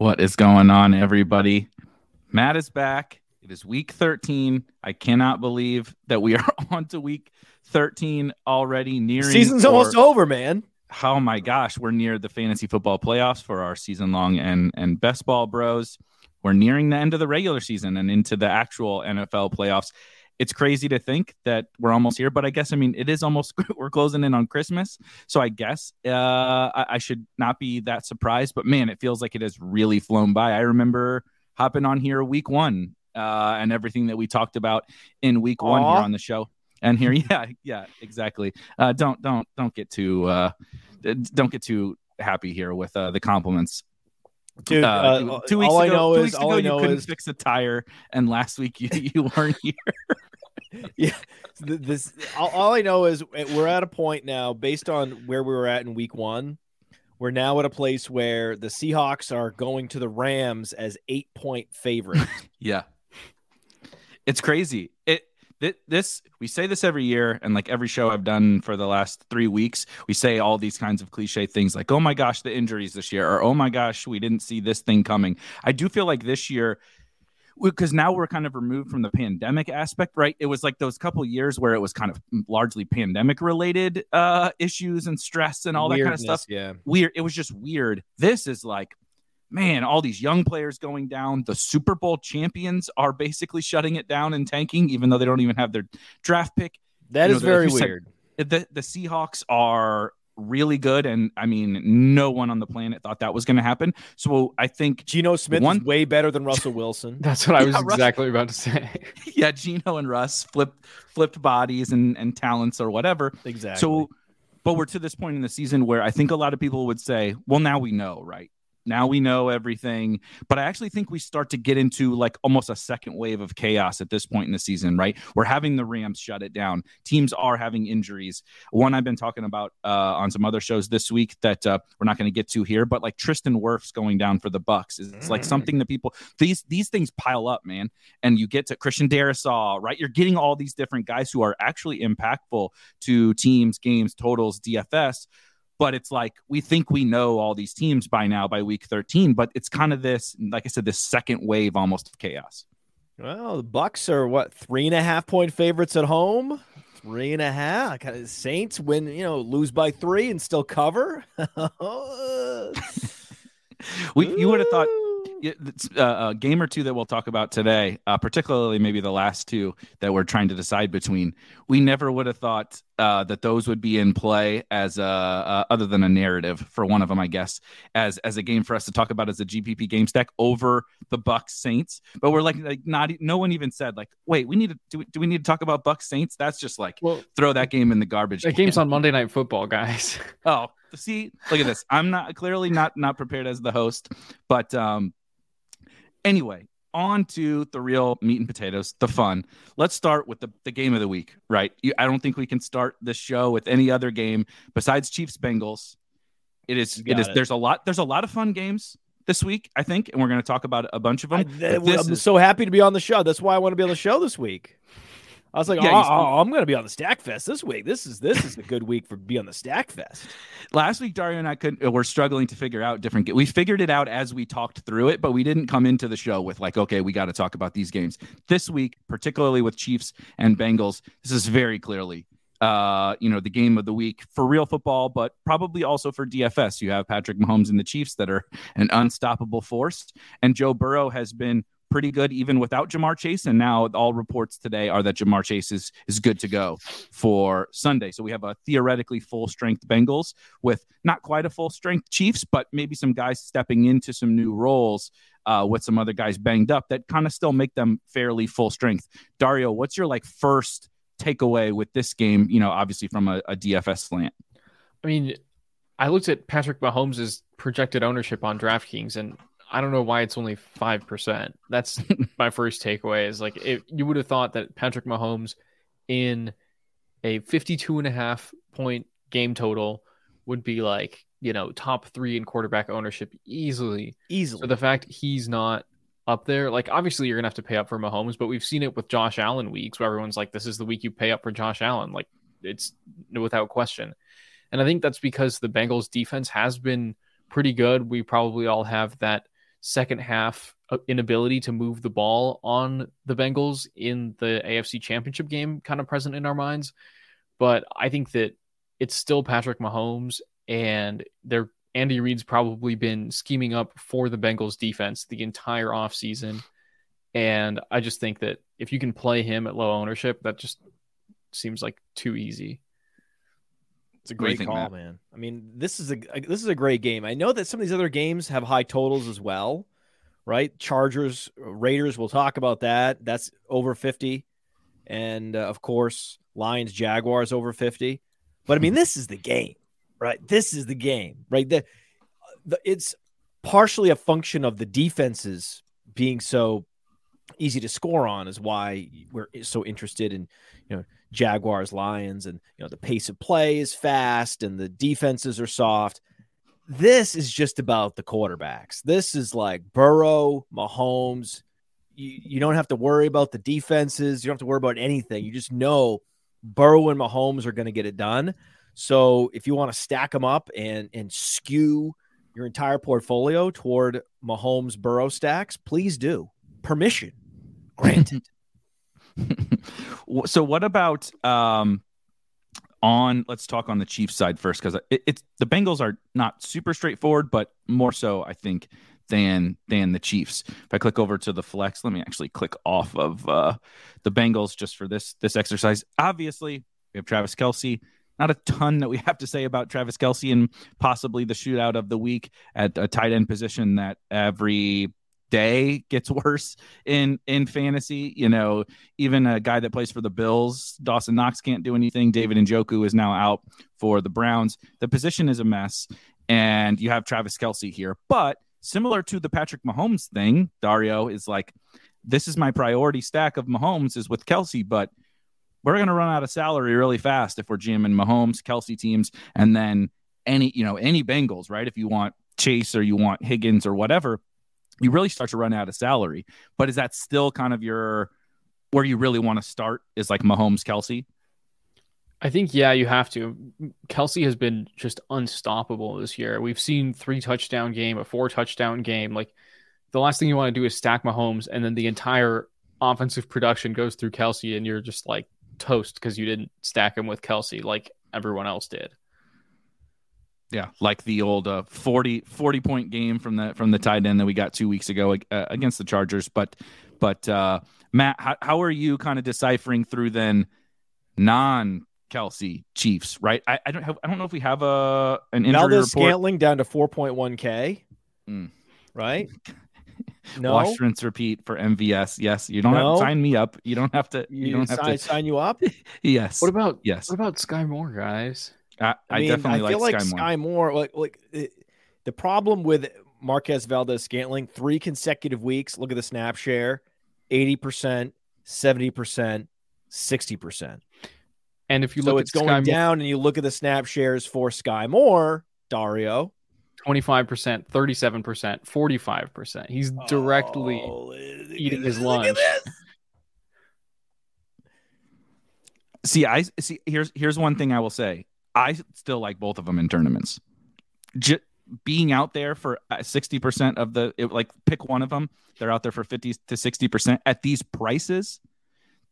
What is going on, everybody? Matt is back. It is week 13. I cannot believe that we are on to week 13 already. Nearing Season's or- almost over, man. Oh my gosh, we're near the fantasy football playoffs for our season long and and best ball bros. We're nearing the end of the regular season and into the actual NFL playoffs. It's crazy to think that we're almost here, but I guess I mean it is almost we're closing in on Christmas, so I guess uh, I, I should not be that surprised. But man, it feels like it has really flown by. I remember hopping on here week one uh, and everything that we talked about in week one here on the show. And here, yeah, yeah, exactly. Uh, don't don't don't get too uh, don't get too happy here with uh, the compliments. Dude, Uh, uh, two weeks all ago, I know two is weeks all ago I you know couldn't is fix a tire, and last week you, you weren't here. yeah. This all, all I know is we're at a point now, based on where we were at in week one. We're now at a place where the Seahawks are going to the Rams as eight point favorites. Yeah. It's crazy. It thi- this we say this every year and like every show I've done for the last 3 weeks, we say all these kinds of cliche things like oh my gosh, the injuries this year or oh my gosh, we didn't see this thing coming. I do feel like this year because now we're kind of removed from the pandemic aspect, right? It was like those couple years where it was kind of largely pandemic related uh issues and stress and all that kind of stuff Yeah. weird. It was just weird. This is like, man, all these young players going down. The Super Bowl champions are basically shutting it down and tanking, even though they don't even have their draft pick. That You is know, the- very said- weird. The the Seahawks are really good, and I mean, no one on the planet thought that was going to happen. So I think, Geno Smith One- is way better than Russell Wilson. That's what I was Yeah, Russ- exactly about to say. yeah, Geno and Russ flipped flipped bodies and and talents or whatever. exactly. So, but we're to this point in the season where I think a lot of people would say, well, now we know, right? Now we know everything. But I actually think we start to get into like almost a second wave of chaos at this point in the season, right? We're having the Rams shut it down. Teams are having injuries. One I've been talking about uh, on some other shows this week that uh, we're not going to get to here, but like Tristan Wirfs going down for the bucks is it's like something that people these these things pile up, man. And you get to Christian Darrisaw, right? You're getting all these different guys who are actually impactful to teams, games, totals, DFS but it's like we think we know all these teams by now by week 13 but it's kind of this like i said this second wave almost of chaos. Well the bucks are what three and a half point favorites at home? Three and a half. Saints win you know lose by three and still cover? We you would have thought uh, a game or two that we'll talk about today, uh, particularly maybe the last two that we're trying to decide between. We never would have thought uh, that those would be in play as a, uh, other than a narrative for one of them, I guess, as as a game for us to talk about as a GPP game stack over the Bucs Saints. But we're like, like not no one even said like, wait, we need to do, we, do we need to talk about Bucs Saints? That's just like well, throw that game in the garbage. The game's on Monday Night Football, guys. oh, see, look at this. I'm not clearly not not prepared as the host, but um Anyway, on to the real meat and potatoes, the fun. Let's start with the, the game of the week, right? I don't think we can start this show with any other game besides Chiefs Bengals. It is it is it. there's a lot there's a lot of fun games this week, I think, and we're going to talk about a bunch of them. I, am so happy to be on the show. That's why I want to be on the show this week. I was like, yeah, oh, oh, I'm going to be on the Stack Fest this week. This is this is a good week for be on the Stack Fest. Last week, Dario and I could uh, were struggling to figure out different. We figured it out as we talked through it, but we didn't come into the show with like, okay, we got to talk about these games this week, particularly with Chiefs and Bengals. This is very clearly, uh, you know, the game of the week for real football, but probably also for DFS. You have Patrick Mahomes and the Chiefs that are an unstoppable force, and Joe Burrow has been pretty good even without Ja'Marr Chase. And now all reports today are that Ja'Marr Chase is, is good to go for Sunday. So we have a theoretically full strength Bengals with not quite a full strength Chiefs, but maybe some guys stepping into some new roles uh, with some other guys banged up that kind of still make them fairly full strength. Dario, what's your like first takeaway with this game? You know, obviously from a, a DFS slant. I mean, I looked at Patrick Mahomes' projected ownership on DraftKings, and I don't know why it's only 5%. That's my first takeaway is like, it, you would have thought that Patrick Mahomes in a 52 and a half point game total would be like, you know, top three in quarterback ownership easily. Easily. So the fact he's not up there, like, obviously you're going to have to pay up for Mahomes, but we've seen it with Josh Allen weeks where everyone's like, this is the week you pay up for Josh Allen. Like, it's without question. And I think that's because the Bengals defense has been pretty good. We probably all have that second half uh, inability to move the ball on the Bengals in the AFC Championship game kind of present in our minds. But I think that it's still Patrick Mahomes and they're Andy Reid's probably been scheming up for the Bengals defense the entire offseason. And I just think that if you can play him at low ownership, that just seems like too easy. It's a great think, call, Matt? man. I mean, this is a this is a great game. I know that some of these other games have high totals as well, right? Chargers, Raiders. We'll talk about that. That's over fifty, and uh, of course, Lions, Jaguars over fifty. But I mean, this is the game, right? This is the game, right? The, the it's partially a function of the defenses being so easy to score on is why we're so interested in you know Jaguars, Lions, and you know the pace of play is fast and the defenses are soft. This is just about the quarterbacks. This is like Burrow, Mahomes. You, you don't have to worry about the defenses. You don't have to worry about anything. You just know Burrow and Mahomes are going to get it done. So if you want to stack them up and and skew your entire portfolio toward Mahomes Burrow stacks, please do. Permission granted. so what about um on let's talk on the Chiefs side first because it, it's the Bengals are not super straightforward, but more so I think than than the Chiefs. If I click over to the flex, let me actually click off of uh, the Bengals just for this this exercise. Obviously, we have Travis Kelce. Not a ton that we have to say about Travis Kelce and possibly the shootout of the week at a tight end position that every day gets worse in in fantasy. You know, even a guy that plays for the Bills, Dawson Knox can't do anything. David Njoku is now out for the Browns. The position is a mess, and you have Travis Kelce here, but similar to the Patrick Mahomes thing, Dario is like, this is my priority stack of Mahomes is with Kelce, but we're going to run out of salary really fast if we're GMing Mahomes, Kelce teams, and then any, you know, any Bengals, right? If you want Chase or you want Higgins or whatever, you really start to run out of salary. But is that still kind of your where you really want to start is like Mahomes, Kelce? I think yeah, you have to. Kelce has been just unstoppable this year. We've seen three touchdown game, a four touchdown game. Like the last thing you want to do is stack Mahomes, and then the entire offensive production goes through Kelce, and you're just like toast because you didn't stack him with Kelce like everyone else did. Yeah, like the old uh, 40, 40 point game from the from the tight end that we got two weeks ago uh, against the Chargers. But but uh, Matt, how, how are you kind of deciphering through then non Kelce Chiefs? Right, I, I don't have I don't know if we have a an injury Valdes report. Scantling down to 4.1k. Mm. Right? No. Wash, rinse, repeat for MVS. Yes, you don't have to sign me up. You don't have to. You, You, don't have sign, to. sign you up? Yes. What about yes? what about Skyy Moore, guys? I, I, mean, definitely I like feel like Skyy Moore. Skyy Moore. Like, like it- the problem with Marquez Valdes Scantling, three consecutive weeks. Look at the snap share: eighty percent, seventy percent, sixty percent. And if you So look it's going Skyy Moore, down, and you look at the snap shares for Skyy Moore, Dario. 25%, 37%, 45%. He's directly Oh, eating his lunch. see i see here's here's one thing i will say i still like both of them in tournaments. J- being out there for uh, 60% of the it, like pick one of them they're out there for 50 to 60% at these prices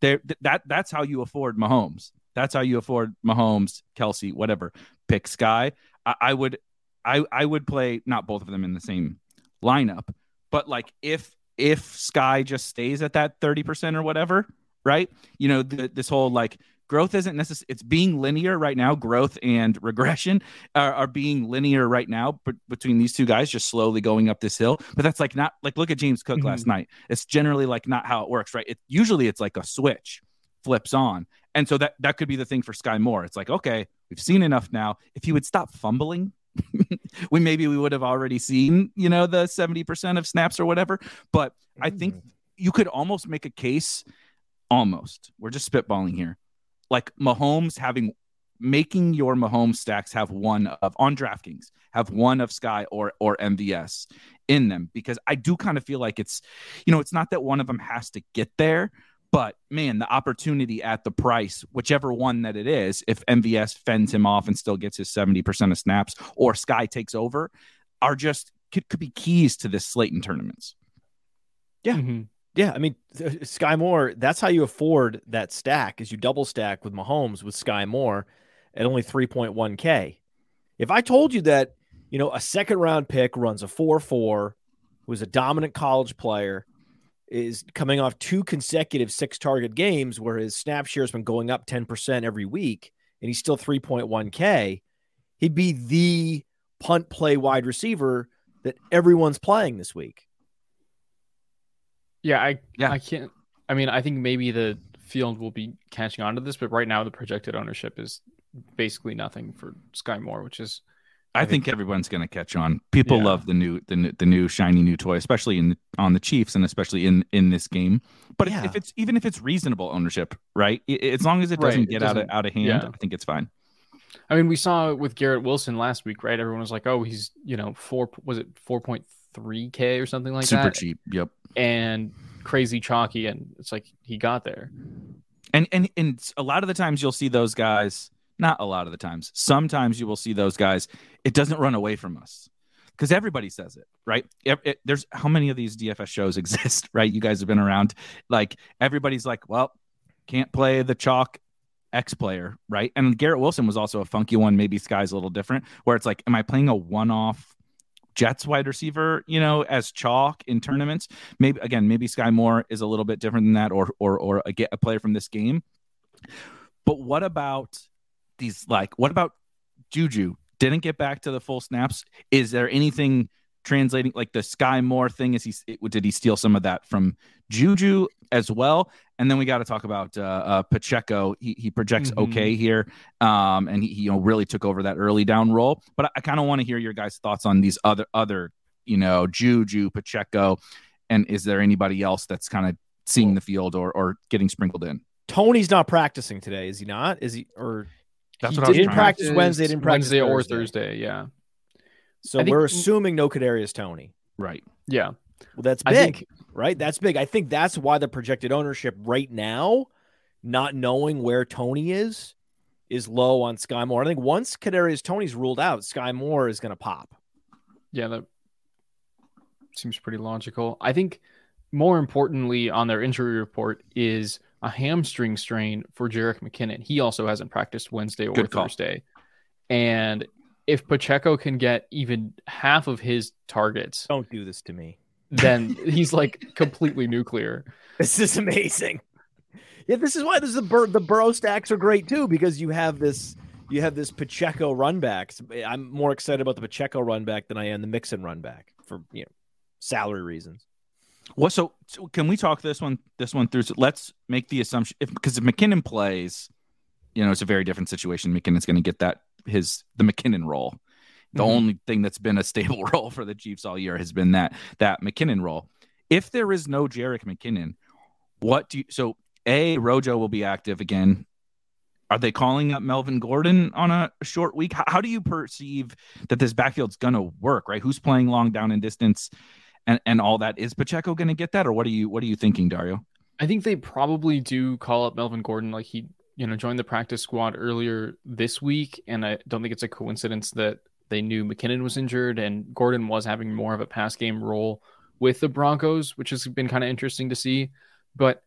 there th- that that's how you afford mahomes. That's how you afford mahomes kelsey whatever. Pick skyy. I, I would I, I would play not both of them in the same lineup but like if if skyy just stays at that 30% or whatever right? You know the, this whole like growth isn't necessary it's being linear right now. Growth and regression are, are being linear right now but between these two guys just slowly going up this hill. But that's like not like look at james cook Mhm. last night. It's generally like not how it works right? It usually it's like a switch flips on. And so that that could be the thing for skyy moore. It's like okay we've seen enough now. If he would stop fumbling we maybe we would have already seen you know the 70% of snaps or whatever. But i think you could almost make a case almost we're just spitballing here like Mahomes having making your Mahomes stacks have one of on DraftKings have one of Skyy or or MVS in them because I do kind of feel like it's you know it's not that one of them has to get there but man the opportunity at the price whichever one that it is if MVS fends him off and still gets his 70% of snaps or Skyy takes over are just could, could be keys to this slate in tournaments Yeah. Mhm. Yeah, I mean, uh, Skyy Moore, that's how you afford that stack is you double stack with Mahomes with Skyy Moore at only 3.1K. If I told you that, you know, a second round pick runs a 4 4, who's a dominant college player, is coming off two consecutive six target games where his snap share has been going up 10% every week, and he's still 3.1K, he'd be the punt play wide receiver that everyone's playing this week. Yeah, I Yeah. I can't. I mean, I think maybe the field will be catching on to this, but right now the projected ownership is basically nothing for Skyy Moore, which is I, I think, think- everyone's going to catch on. People Yeah. love the new, the new, the new shiny new toy, especially in on the Chiefs and especially in in this game. But if- Yeah. if it's even if it's reasonable ownership, right? As long as it doesn't Right, get out of doesn't- out of hand, yeah. I think it's fine. I mean, we saw with Garrett Wilson last week, right? Everyone was like, "Oh, he's you know four was it four point three k or something like Super that?" Super cheap. Yep. and crazy chalky, and it's like he got there. And and and a lot of the times you'll see those guys. Not a lot of the times. Sometimes you will see those guys. It doesn't run away from us because everybody says it, right? Ev- it- there's how many of these DFS shows exist, right? You guys have been around. Like everybody's like, well, can't play the chalk X player, right? And Garrett Wilson was also a funky one. Maybe Skyy's a little different, where it's like, am I playing a one-off Jets wide receiver, you know, as chalk in tournaments? Maybe again, maybe Skyy Moore is a little bit different than that, or or or a, a player from this game. But what about these? Like, what about Juju? Didn't get back to the full snaps. Is there anything translating like the Skyy Moore thing? Is he did he steal some of that from Juju as well? And then we got to talk about uh, uh, Pacheco. He, he projects Mhm. okay here, um, and he, he you know really took over that early down role. But I, I kind of want to hear your guys' thoughts on these other other you know, Juju, Pacheco, and is there anybody else that's kind of seeing the field or or getting sprinkled in? Toney's not practicing today, is he not? Is he or That's he what I was didn't trying to- practice Wednesday, didn't practice Wednesday or Thursday. Thursday. Yeah, So I we're assuming no Kadarius Toney. Right. yeah. Well, that's I big, think right? That's big. I think that's why the projected ownership right now, not knowing where Toney is, is low on Skyy Moore. I think once Kadarius Toney's ruled out, Skyy Moore is going to pop. Yeah, that seems pretty logical. I think more importantly on their injury report is a hamstring strain for Jerick McKinnon. He also hasn't practiced Wednesday or Good call. Thursday. And if Pacheco can get even half of his targets, Don't do this to me. Then he's like completely nuclear. This is amazing. Yeah, this is why this is the Bur- the Burrow stacks are great too because you have this you have this Pacheco run back. I'm more excited about the Pacheco run back than I am the Mixon run back for you know salary reasons. Well, so, so can we talk this one this one through? So let's make the assumption if because if McKinnon plays, you know, it's a very different situation. McKinnon's going to get that his the McKinnon role. The Mhm. only thing that's been a stable role for the Chiefs all year has been that that McKinnon role. If there is no Jerick McKinnon, what do you so A Rojo will be active again. Are they calling up Melvin Gordon on a short week? How, how do you perceive that this backfield's going to work? Right? Who's playing long down and distance? and, and all that. Is Pacheco going to get that, or what are you what are you thinking, Dario? I think they probably do call up Melvin Gordon. Like he, you know, joined the practice squad earlier this week, and I don't think it's a coincidence that they knew McKinnon was injured and Gordon was having more of a pass game role with the Broncos, which has been kind of interesting to see. But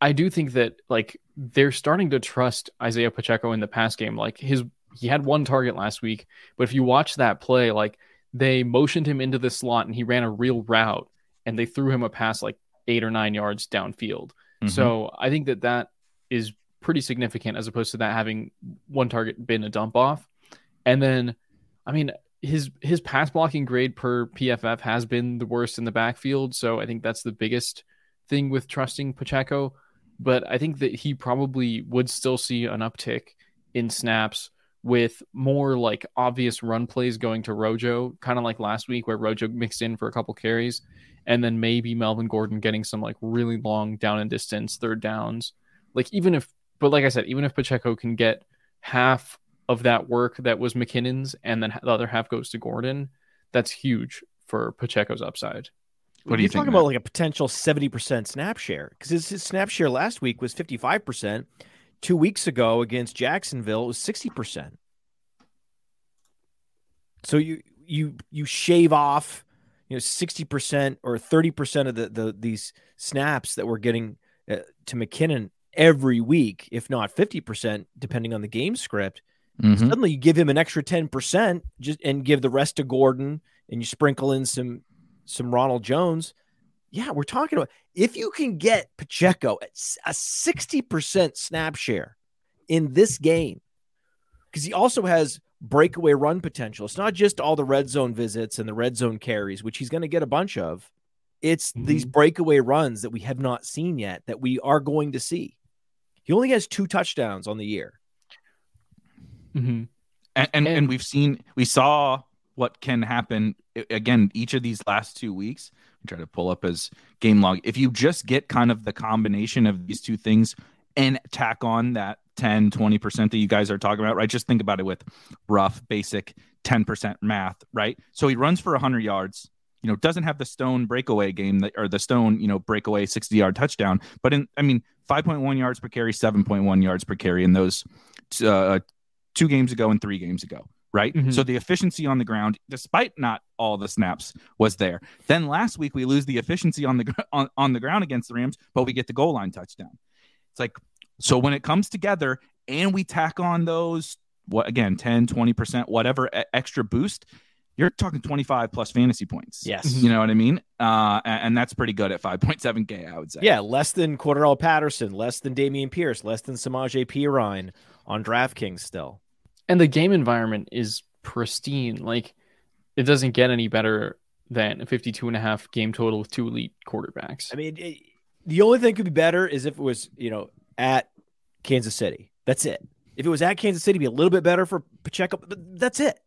I do think that like they're starting to trust Isaiah Pacheco in the pass game. Like his, he had one target last week, but if you watch that play, like they motioned him into the slot and he ran a real route, and they threw him a pass like eight or nine yards downfield. Mm-hmm. So I think that that is pretty significant as opposed to that having one target been a dump off. And then, I mean, his his pass blocking grade per PFF has been the worst in the backfield. So I think that's the biggest thing with trusting Pacheco. But I think that he probably would still see an uptick in snaps with more like obvious run plays going to Rojo, kind of like last week where Rojo mixed in for a couple carries and then maybe Melvin Gordon getting some like really long down and distance third downs. Like even if, but like I said, even if Pacheco can get half of that work that was McKinnon's, and then the other half goes to Gordon, that's huge for Pacheco's upside. What do you You're talking about like a potential 70% snap share because his, his snap share last week was 55%. Two weeks ago against Jacksonville, it was 60%. So you you you shave off, you know, 60% or 30% of the, the these snaps that we're getting uh, to McKinnon every week, if not 50%, depending on the game script. Mhm. Suddenly you give him an extra 10% just and give the rest to Gordon and you sprinkle in some some Ronald Jones. Yeah, we're talking about if you can get Pacheco at a 60% snap share in this game, because he also has breakaway run potential. It's not just all the red zone visits and the red zone carries, which he's going to get a bunch of. It's these breakaway runs that we have not seen yet that we are going to see. He only has two touchdowns on the year. Mm-hmm. and, and and we've seen we saw what can happen again each of these last two weeks. We try to pull up his game log. If you just get kind of the combination of these two things and tack on that 10 20% that you guys are talking about right? Just think about it with rough basic 10% math right? So he runs for 100 yards you know doesn't have the stone breakaway game that or the stone you know breakaway 60 yard touchdown but in i mean 5.1 yards per carry 7.1 yards per carry in those uh, two games ago and three games ago, right? Mhm. So the efficiency on the ground, despite not all the snaps, was there. Then last week we lose the efficiency on the on, on the ground against the Rams, but we get the goal line touchdown. It's like so when it comes together and we tack on those what again 10 20% whatever extra boost you're talking 25 plus fantasy points Yes. you know what i mean uh and, and that's pretty good at 5.7k i would say Yeah, less than Cordarrelle Patterson, less than Dameon Pierce, less than Samaje Perine on DraftKings still. And the game environment is pristine. Like it doesn't get any better than a 52 and a half game total with two elite quarterbacks. I mean, it, the only thing could be better is if it was, you know, at Kansas City. That's it. If it was at Kansas City, it'd be a little bit better for Pacheco. But that's it.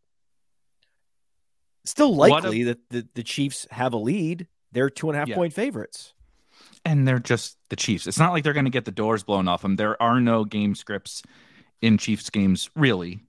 Still likely a, that the, the Chiefs have a lead. They're two and a half yeah. point favorites. And they're just the Chiefs. It's not like they're going to get the doors blown off them. There are no game scripts in Chiefs games, really,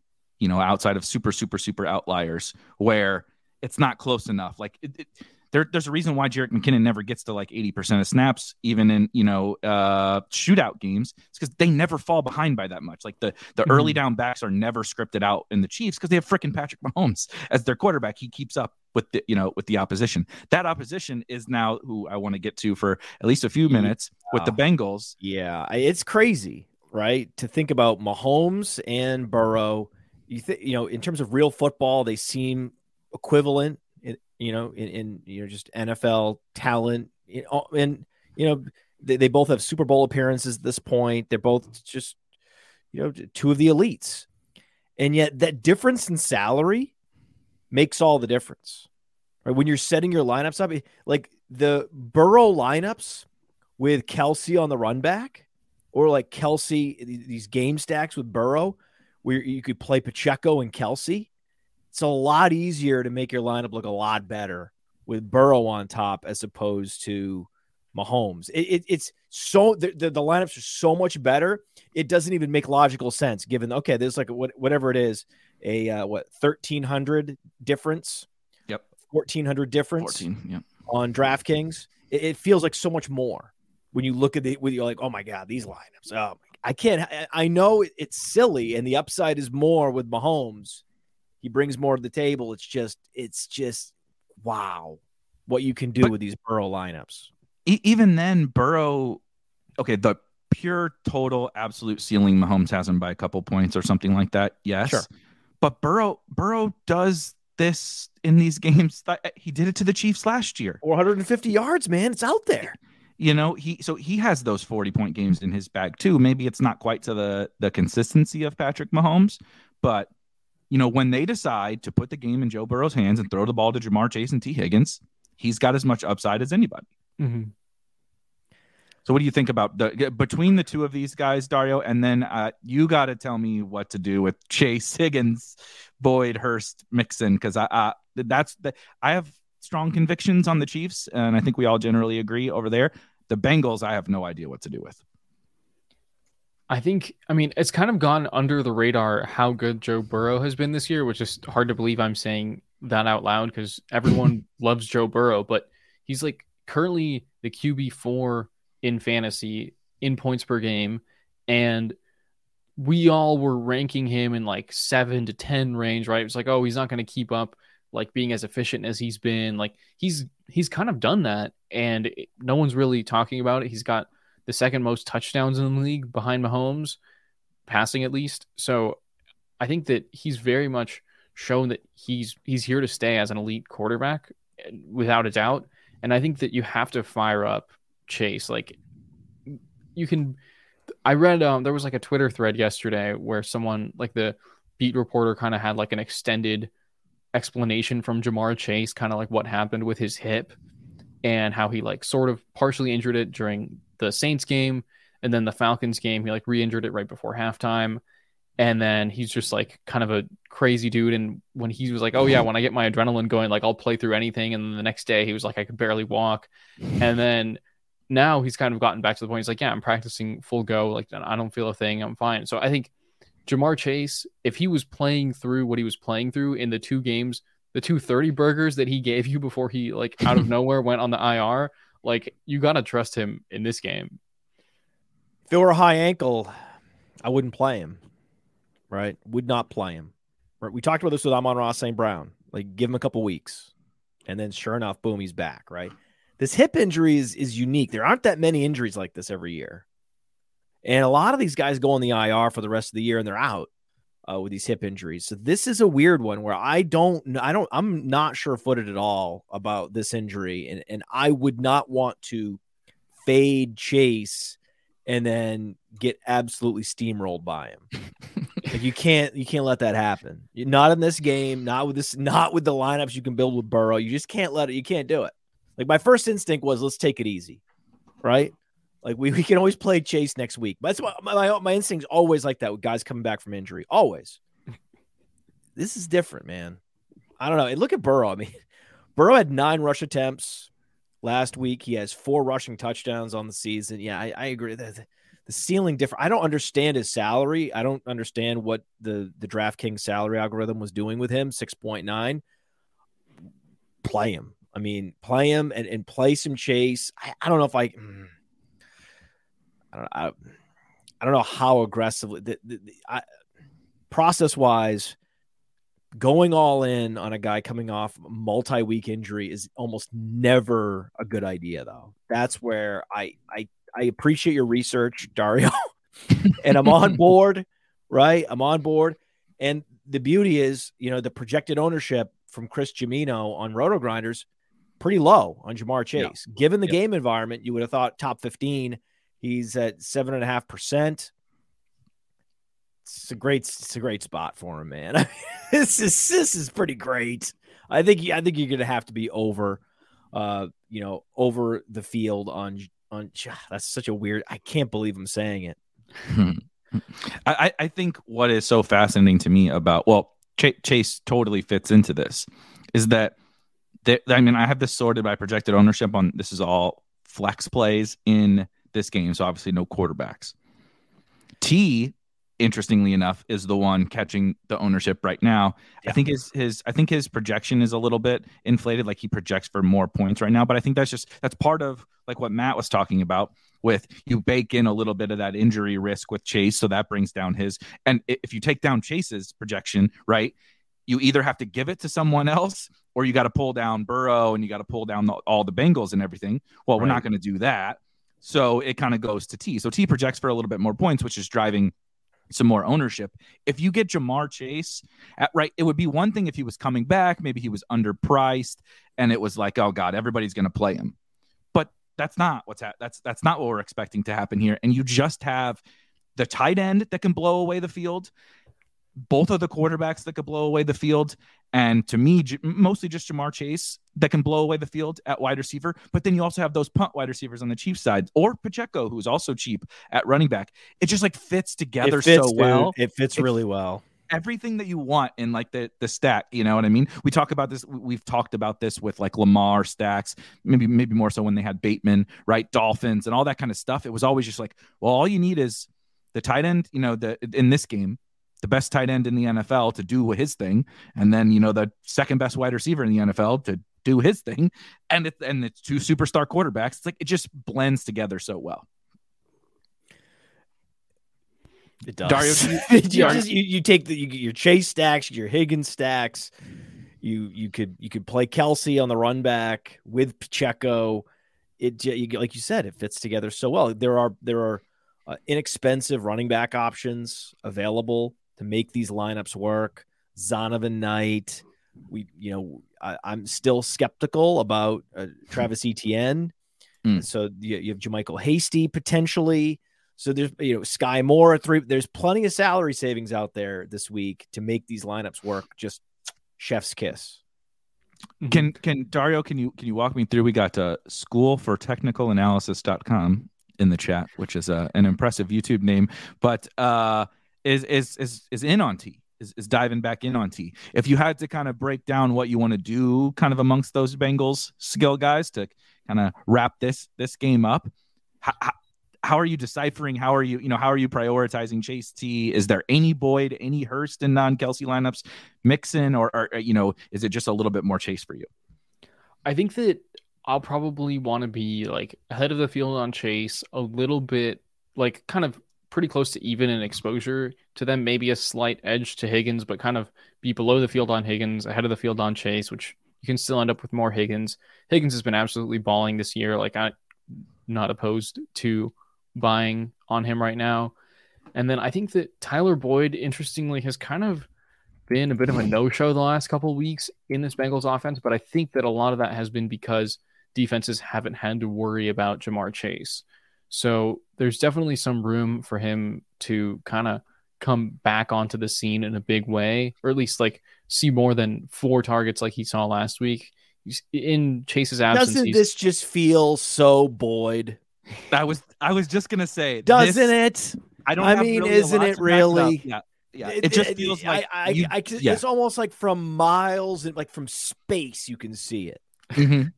you know, outside of super, super, super outliers where it's not close enough. Like it, it, there, there's a reason why Jerick McKinnon never gets to like 80% of snaps, even in, you know, uh, shootout games. It's because they never fall behind by that much. Like the, the mm-hmm. early down backs are never scripted out in the Chiefs because they have freaking Patrick Mahomes as their quarterback. He keeps up with the, you know, with the opposition. That opposition is now who I want to get to for at least a few minutes yeah. with the Bengals. Yeah. It's crazy, right? To think about Mahomes and Burrow. You think, you know, in terms of real football, they seem equivalent in, you know, in, in you know just NFL talent, and you know they, they both have Super Bowl appearances at this point. They're both just you know two of the elites, and yet that difference in salary makes all the difference. Right when you're setting your lineups up, like the Burrow lineups with kelce on the run back, or like kelce these game stacks with Burrow, where you could play Pacheco and Kelce. it's a lot easier to make your lineup look a lot better with Burrow on top as opposed to Mahomes. It, it, it's so the, the, the, lineups are so much better. It doesn't even make logical sense given okay, there's like what, whatever it is, a uh, what thirteen hundred difference. Yep, fourteen hundred difference. 14, yep. on DraftKings. It, it, feels like so much more when you look at the when you're like, oh my god, these lineups. Oh, I can't. I know it's silly, and the upside is more with Mahomes he brings more to the table. It's just, it's just, wow, what you can do but with these Burrow lineups. even then, Burrow, okay, the pure total absolute ceiling, Mahomes has him by a couple points or something like that. Yes, sure. but Burrow, Burrow does this in these games. He did it to the Chiefs last year. 450 yards, man. It's out there. You know, he so he has those 40 point games in his bag too. Maybe it's not quite to the the consistency of Patrick Mahomes, but you know, when they decide to put the game in Joe Burrow's hands and throw the ball to Ja'Marr Chase and Tee Higgins, he's got as much upside as anybody. Mm-hmm. So, what do you think about the between the two of these guys, Dario? And then uh, you got to tell me what to do with Chase Higgins, Boyd, Hurst, Mixon, because I uh, that's the I have strong convictions on the Chiefs, and I think we all generally agree over there. The Bengals, I have no idea what to do with. I think, I mean, it's kind of gone under the radar how good Joe Burrow has been this year, which is hard to believe I'm saying that out loud because everyone loves Joe Burrow, but he's like currently the QB4 in fantasy in points per game. And we all were ranking him in like seven to 10 range, right? It's like, oh, he's not going to keep up like being as efficient as he's been. Like he's, he's kind of done that. And it, no one's really talking about it. He's got the second most touchdowns in the league behind Mahomes, passing at least. So I think that he's very much shown that he's he's here to stay as an elite quarterback without a doubt. And I think that you have to fire up Chase. Like you can I read um there was like a Twitter thread yesterday where someone like the beat reporter kind of had like an extended explanation from Ja'Marr Chase, kind of like what happened with his hip and how he like sort of partially injured it during the Saints game and then the Falcons game. He like re-injured it right before halftime. And then he's just like kind of a crazy dude. And when he was like, Oh yeah, when I get my adrenaline going, like I'll play through anything. And then the next day he was like, I could barely walk. And then now he's kind of gotten back to the point. He's like, Yeah, I'm practicing full go. Like I don't feel a thing. I'm fine. So I think Ja'Marr Chase, if he was playing through what he was playing through in the two games, the two 30 burgers that he gave you before he like out of nowhere went on the IR, like you gotta trust him in this game. If it were a high ankle, I wouldn't play him. Right? Would not play him. Right? We talked about this with Amon-Ra St. Brown. Like give him a couple weeks. And then sure enough, boom, he's back, right? This hip injury is, is unique. There aren't that many injuries like this every year. And a lot of these guys go on the IR for the rest of the year and they're out uh, with these hip injuries. So this is a weird one where I don't, I don't, I'm not sure footed at all about this injury, and and I would not want to fade Chase and then get absolutely steamrolled by him. like you can't, you can't let that happen. You're not in this game, not with this, not with the lineups you can build with Burrow. You just can't let it. You can't do it. Like my first instinct was, let's take it easy, right? Like we, we can always play Chase next week. That's what my, my, my instinct's always like that with guys coming back from injury. Always. this is different, man. I don't know. And look at Burrow. I mean, Burrow had nine rush attempts last week. He has four rushing touchdowns on the season. Yeah, I, I agree. The, the ceiling different. I don't understand his salary. I don't understand what the the DraftKings salary algorithm was doing with him. Six point nine. Play him. I mean, play him and, and play some chase. I, I don't know if I. Mm, I don't. I, I don't know how aggressively. The, the, the I, process wise, going all in on a guy coming off multi week injury is almost never a good idea, though. That's where I I I appreciate your research, Dario, and I'm on board. Right, I'm on board. And the beauty is, you know, the projected ownership from Chris Gimino on Roto Grinders pretty low on ja'marr Chase. Yeah. Given the yeah. game environment, you would have thought top 15. He's at seven and a half percent it's a great it's a great spot for him, man. this is this is pretty great. I think I think you're gonna have to be over, uh, you know, over the field on on. That's such a weird. I can't believe I'm saying it. I I think what is so fascinating to me about well, Ch- Chase totally fits into this, is that that I mean I have this sorted by projected ownership on this is all flex plays in this game, so obviously no quarterbacks. Tee interestingly enough, is the one catching the ownership right now. Yeah. I think his his I think his projection is a little bit inflated. Like he projects for more points right now, but I think that's just that's part of like what Matt was talking about. With you bake in a little bit of that injury risk with Chase, so that brings down his. And if you take down Chase's projection, right, you either have to give it to someone else or you got to pull down Burrow and you got to pull down the, all the Bengals and everything. Well, right. we're not going to do that. So it kind of goes to Tee. So Tee projects for a little bit more points, which is driving some more ownership. If you get Ja'Marr Chase at right, it would be one thing if he was coming back, maybe he was underpriced, and it was like, oh god, everybody's going to play him. But that's not what's ha- that's that's not what we're expecting to happen here. And you just have the tight end that can blow away the field, both of the quarterbacks that could blow away the field, and to me, mostly just Ja'Marr Chase that can blow away the field at wide receiver. But then you also have those punt wide receivers on the Chiefs side, or Pacheco, who's also cheap at running back. It just like fits together it fits, so well. It fits it, really well. Everything that you want in like the the stack, you know what I mean? We talk about this. We've talked about this with like Lamar stacks, maybe maybe more so when they had Bateman, right? Dolphins and all that kind of stuff. It was always just like, well, all you need is the tight end. You know, the in this game, the best tight end in the NFL to do his thing, and then you know the second best wide receiver in the NFL to do his thing, and it, and it's two superstar quarterbacks. It's like it just blends together so well. It does. Dario, you, you, just, you, you, take the you your Chase stacks, your Higgins stacks. You you could you could play Kelce on the run back with Pacheco. It you, like you said, it fits together so well. There are there are uh, inexpensive running back options available to make these lineups work. Zonovan Knight. We, you know, I, am still skeptical about uh, Travis Etienne. Mm. So you, you have JaMycal Hasty potentially. So there's you know Skyy Moore three. There's plenty of salary savings out there this week to make these lineups work. Just chef's kiss. Can can Dario? Can you can you walk me through? We got uh, school for technical analysis.com in the chat, which is uh, an impressive YouTube name. But uh, is is is is in on Tee. Is, is diving back in on Tee. If you had to kind of break down what you want to do, kind of amongst those Bengals skill guys to kind of wrap this this game up, how, how, are you deciphering? How are you, you know, how are you prioritizing Chase Tee? Is there any Boyd, any Hurst in non Kelce lineups, Mixon, or, or you know, is it just a little bit more Chase for you? I think that I'll probably want to be like ahead of the field on Chase, a little bit like kind of pretty close to even in exposure to them, maybe a slight edge to Higgins, but kind of be below the field on Higgins, ahead of the field on Chase, which you can still end up with more Higgins. Higgins has been absolutely balling this year. Like I'm not opposed to buying on him right now. And then I think that Tyler Boyd, interestingly, has kind of been a bit of a no-show the last couple weeks in this Bengals offense, but I think that a lot of that has been because defenses haven't had to worry about Ja'Marr Chase. So there's definitely some room for him to kind of come back onto the scene in a big way, or at least like see more than four targets like he saw last week. In Chase's absence, doesn't this just feel so Boyd? I was I was just gonna say, doesn't this, it? I don't. I mean, really isn't it really? Yeah. yeah, it, just feels like I, I, you- I, yeah. it's almost like from miles and like from space you can see it. Mhm.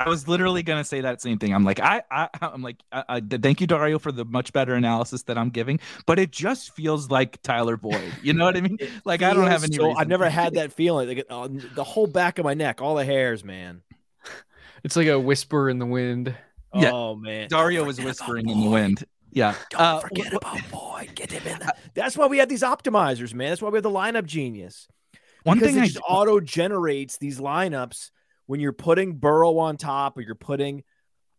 I was literally gonna say that same thing. I'm like, I, I I'm like, I, I, thank you, Dario, for the much better analysis that I'm giving. But it just feels like Tyler Boyd. You know what I mean? Like I don't have any. so- I've never had that feeling. Like uh, the whole back of my neck, all the hairs, man. It's like a whisper in the wind. Yeah. Oh man, Dario was whispering in the wind. Yeah. Don't Uh, forget wh- about Boyd. Get him in. The... That's why we have these optimizers, man. That's why we have the lineup genius. one because thing it I just auto generates these lineups when you're putting Burrow on top or you're putting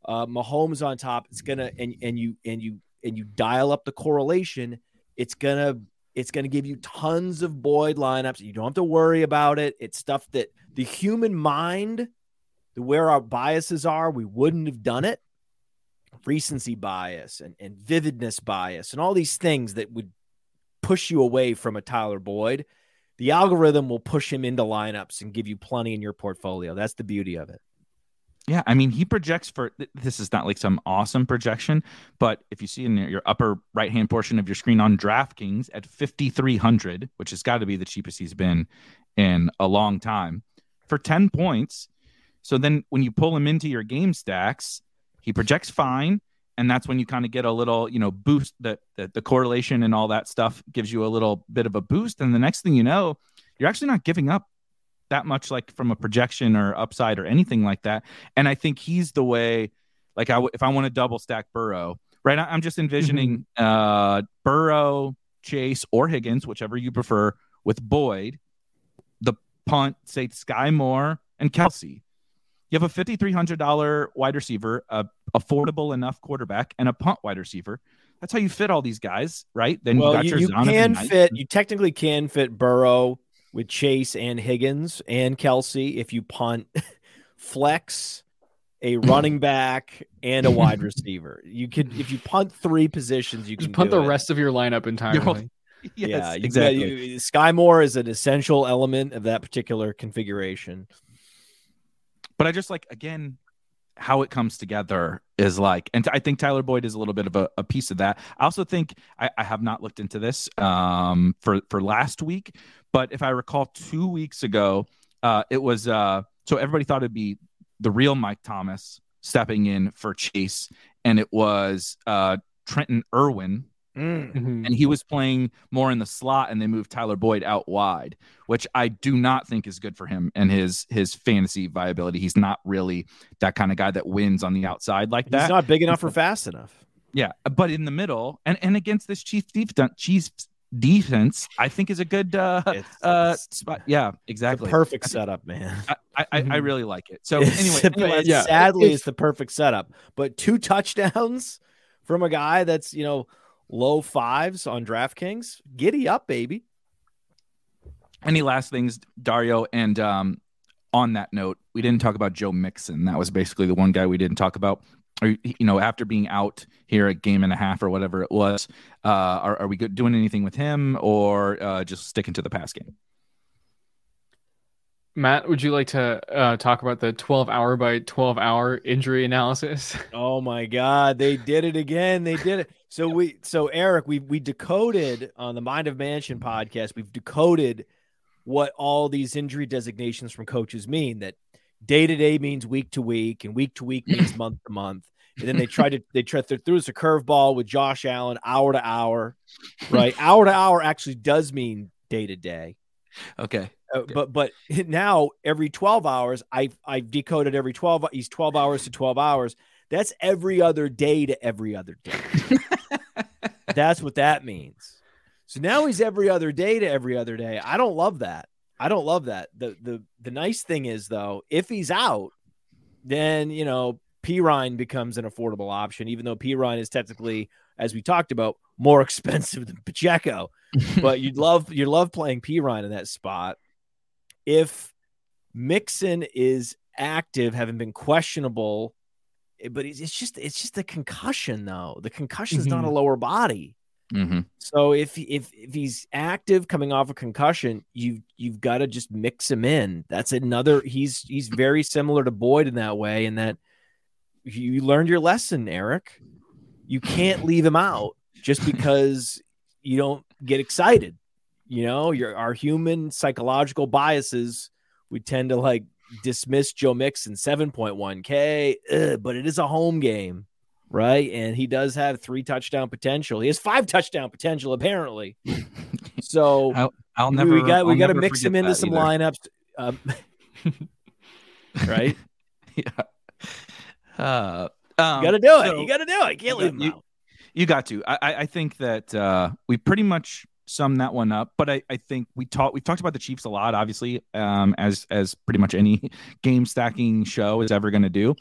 uh, Mahomes on top. It's gonna and and you and you and you dial up the correlation. It's gonna it's gonna give you tons of Boyd lineups. You don't have to worry about it. It's stuff that the human mind, the where our biases are, we wouldn't have done it. Recency bias and, and vividness bias and all these things that would push you away from a Tyler Boyd the algorithm will push him into lineups and give you plenty in your portfolio. That's the beauty of it. Yeah, I mean, he projects for this is not like some awesome projection, but if you see in your upper right hand portion of your screen on DraftKings at 5,300, which has got to be the cheapest he's been in a long time, for 10 points. So then when you pull him into your game stacks, he projects fine. And that's when you kind of get a little, you know, boost the, the the correlation and all that stuff gives you a little bit of a boost. And the next thing you know, you're actually not giving up that much like from a projection or upside or anything like that. And I think he's the way, like, I if I want to double stack Burrow, right? I'm just envisioning uh, Burrow, Chase, or Higgins, whichever you prefer, with Boyd, the punt, say Skyy Moore, and Kelce. You have a $5,300 wide receiver, a affordable enough quarterback, and a punt wide receiver. That's how you fit all these guys, right? Then you well, got you, your you can fit, you technically can fit Burrow with Chase and Higgins and Kelce if you punt flex a running back and a wide receiver. You could if you punt three positions, you Just can punt do the it. rest of your lineup entirely. Yes, yeah, you- exactly. You, Skyy Moore is an essential element of that particular configuration. But I just like again how it comes together is like, and I think Tyler Boyd is a little bit of a, a piece of that. I also think I, I have not looked into this um, for for last week, but if I recall, two weeks ago, uh, it was uh, so everybody thought it'd be the real Mike Thomas stepping in for Chase, and it was uh, Trenton Irwin Mhm. and he was playing more in the slot and they moved Tyler Boyd out wide, which I do not think is good for him and his his fantasy viability. He's not really that kind of guy that wins on the outside like that. He's not big enough or fast enough. yeah, but in the middle and and against this Chiefs defense, Chiefs defense, I think is a good uh It's, uh it's spot. Yeah, the exactly. perfect setup, man. I, I, I Mhm. really like it. So It's anyway, the- anyway, it's- yeah. sadly, If- it's the perfect setup. But two touchdowns from a guy that's you know low fives on DraftKings, giddy up, baby. any last things, Dario? And um, on that note, we didn't talk about Joe Mixon. That was basically the one guy we didn't talk about. You know, after being out here a game and a half or whatever it was, uh, are, are we doing anything with him or uh, just sticking to the pass game? Matt, would you like to uh, talk about the 12 hour by 12 hour injury analysis? Oh my God, they did it again. They did it. So we, so Erik, we we decoded on the Mind of Mansion podcast. We've decoded what all these injury designations from coaches mean. That day to day means week to week, and week to week means month to month. And then they tried to they tried to threw us a curveball with Josh Allen, hour to hour, right? hour to hour actually does mean day to day. Okay. Uh, but but now every 12 hours i i decoded every 12 he's 12 hours to 12 hours. That's every other day to every other day. That's what that means. So now he's every other day to every other day. I don't love that. I don't love that. The the the nice thing is though if he's out then you know Perine becomes an affordable option even though Perine is technically as we talked about more expensive than pacheco but you'd love you love playing Perine in that spot. If Mixon is active, having been questionable, eh, but it's just it's just a concussion though. The concussion is not a lower body. hmm So if if if he's active coming off a concussion, you you've got to just mix him in. That's another. He's he's very similar to Boyd in that way, in that you learned your lesson, Erik. You can't leave him out just because you don't get excited. you know, your our human psychological biases, we tend to like dismiss Joe Mixon 7.1K, but it is a home game, right? And he does have three touchdown potential. He has five touchdown potential, apparently. So I'll, I'll never. we got we I'll got to mix him into some either. lineups, um, right? yeah. Uh, um, You got to do it. so- you got to do it. Can't leave him You- out. You got to. I, I think that uh, we pretty much summed that one up. But I, I think we talked we've talked about the Chiefs a lot, obviously, um, as as pretty much any game stacking show is ever going to do.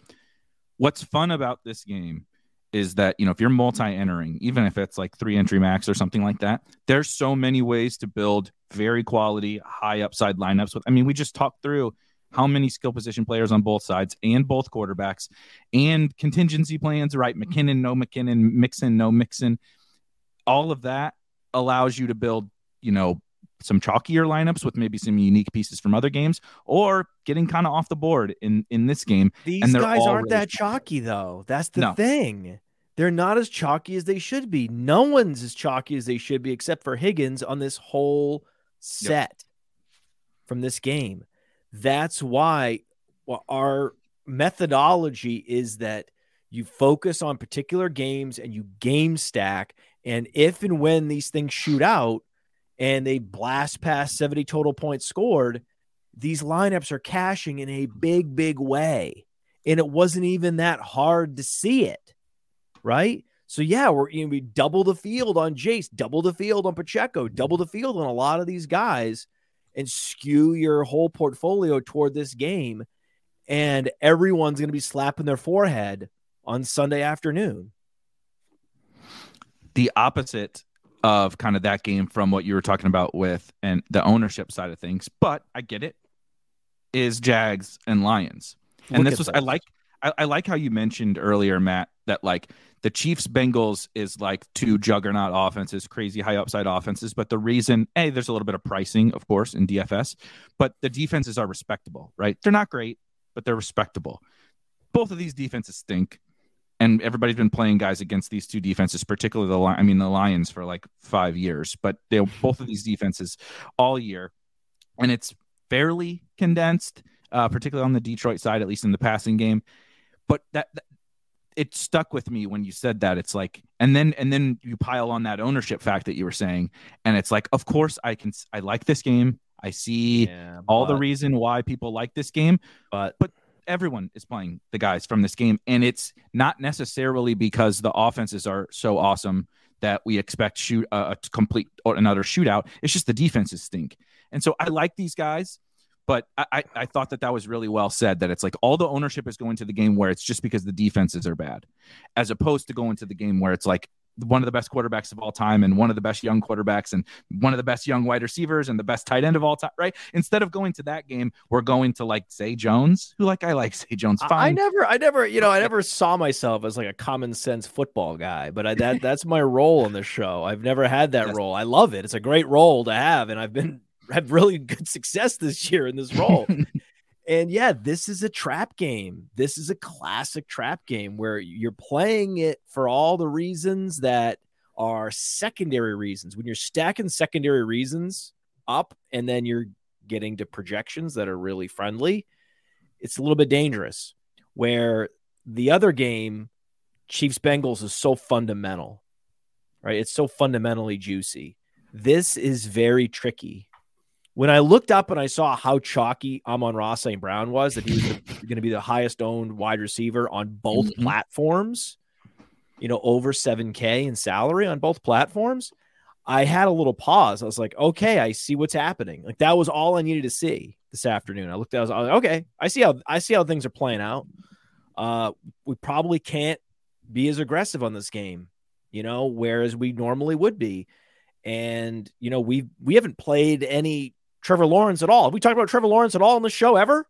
What's fun about this game is that you know if you're multi-entering, even if it's like three entry max or something like that, there's so many ways to build very quality, high upside lineups. With I mean, we just talked through how many skill position players on both sides and both quarterbacks and contingency plans, right? Mm-hmm. McKinnon, no McKinnon, Mixon, no Mixon. All of that allows you to build, you know, some chalkier lineups with maybe some unique pieces from other games or getting kind of off the board in in this game. These guys aren't that chalky, though. That's the No. thing. They're not as chalky as they should be. No one's as chalky as they should be, except for Higgins on this whole set from this game. That's why our methodology is that you focus on particular games and you game stack. And if and when these things shoot out and they blast past 70 total points scored, these lineups are cashing in a big, big way. And it wasn't even that hard to see it. Right. So yeah, we're you know, we double the field on Jace, double the field on Pacheco, double the field on a lot of these guys, and skew your whole portfolio toward this game. And everyone's gonna be slapping their forehead on Sunday afternoon. The opposite of kind of that game from what you were talking about with and the ownership side of things, but I get it, is Jags and Lions. And Look this was I like I, I like how you mentioned earlier, Matt, that like the Chiefs Bengals is like two juggernaut offenses, crazy high upside offenses. But the reason, hey, there's a little bit of pricing, of course, in DFS, but the defenses are respectable, right? They're not great, but they're respectable. Both of these defenses stink. And everybody's been playing guys against these two defenses, particularly the I mean the Lions for like five years, but they both of these defenses all year, and it's fairly condensed, uh, particularly on the Detroit side, at least in the passing game. But that it stuck with me when you said that. It's like, and then and then you pile on that ownership fact that you were saying, and it's like, of course I can, I like this game. I see Yeah, all the reason why people like this game, but but everyone is playing the guys from this game, and it's not necessarily because the offenses are so awesome that we expect shoot uh, a complete or another shootout. It's just the defenses stink, and so I like these guys. But I, I, thought that that was really well said. That it's like all the ownership is going to the game where it's just because the defenses are bad, as opposed to going to the game where it's like one of the best quarterbacks of all time and one of the best young quarterbacks and one of the best young wide receivers and the best tight end of all time, right? Instead of going to that game, we're going to like Zay Jones, who like I like Zay Jones I- I never, I never, you know, I never saw myself as like a common sense football guy, but I, that that's my role on the show. I've never had that Yes. role. I love it. It's a great role to have, and I've been had really good success this year in this role. and yeah, this is a trap game. This is a classic trap game where you're playing it for all the reasons that are secondary reasons. When you're stacking secondary reasons up, and then you're getting to projections that are really friendly, it's a little bit dangerous. Where the other game, Chiefs Bengals, is so fundamental, right? It's so fundamentally juicy. This is very tricky. When I looked up and I saw how chalky Amon-Ra St. Brown was, that he was going to be the highest owned wide receiver on both Mhm. platforms, you know, over 7K in salary on both platforms, I had a little pause. I was like, okay, I see what's happening. Like that was all I needed to see this afternoon. I looked at, I was like, okay, I see how I see how things are playing out. Uh, we probably can't be as aggressive on this game, you know, whereas we normally would be. And you know, we we haven't played any Trevor Lawrence at all. Have we talked about Trevor Lawrence at all on the show ever?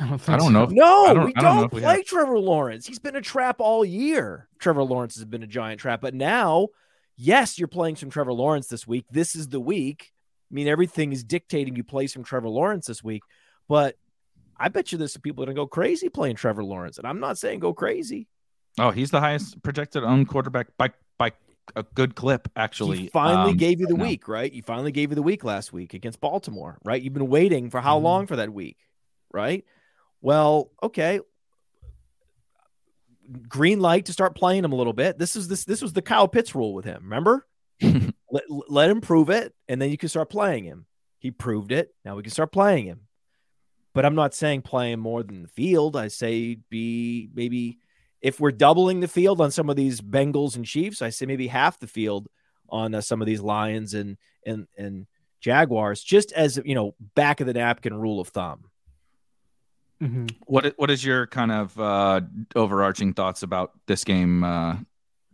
I don't, I don't know. so. No, I don't- we I don't, don't know we play have. Trevor Lawrence. He's been a trap all year. Trevor Lawrence has been a giant trap, but now, yes, you're playing some Trevor Lawrence this week. This is the week. I mean, everything is dictating you play some Trevor Lawrence this week, but I bet you there's some people that are gonna go crazy playing Trevor Lawrence, and I'm not saying go crazy. Oh, he's the highest projected owned quarterback by by a good clip actually. He finally um, gave you the now. week, right? You finally gave you the week last week against Baltimore, right? You've been waiting for how Mm-hmm. long for that week, right? Well, okay. Green light to start playing him a little bit. This is this this was the Kyle Pitts rule with him. Remember? let, let him prove it, and then you can start playing him. He proved it. Now we can start playing him. But I'm not saying play him more than the field. I say be maybe if we're doubling the field on some of these Bengals and Chiefs, I say maybe half the field on uh, some of these Lions and and and Jaguars, just as you know, back of the napkin rule of thumb. What what is your kind of uh, overarching thoughts about this game, uh,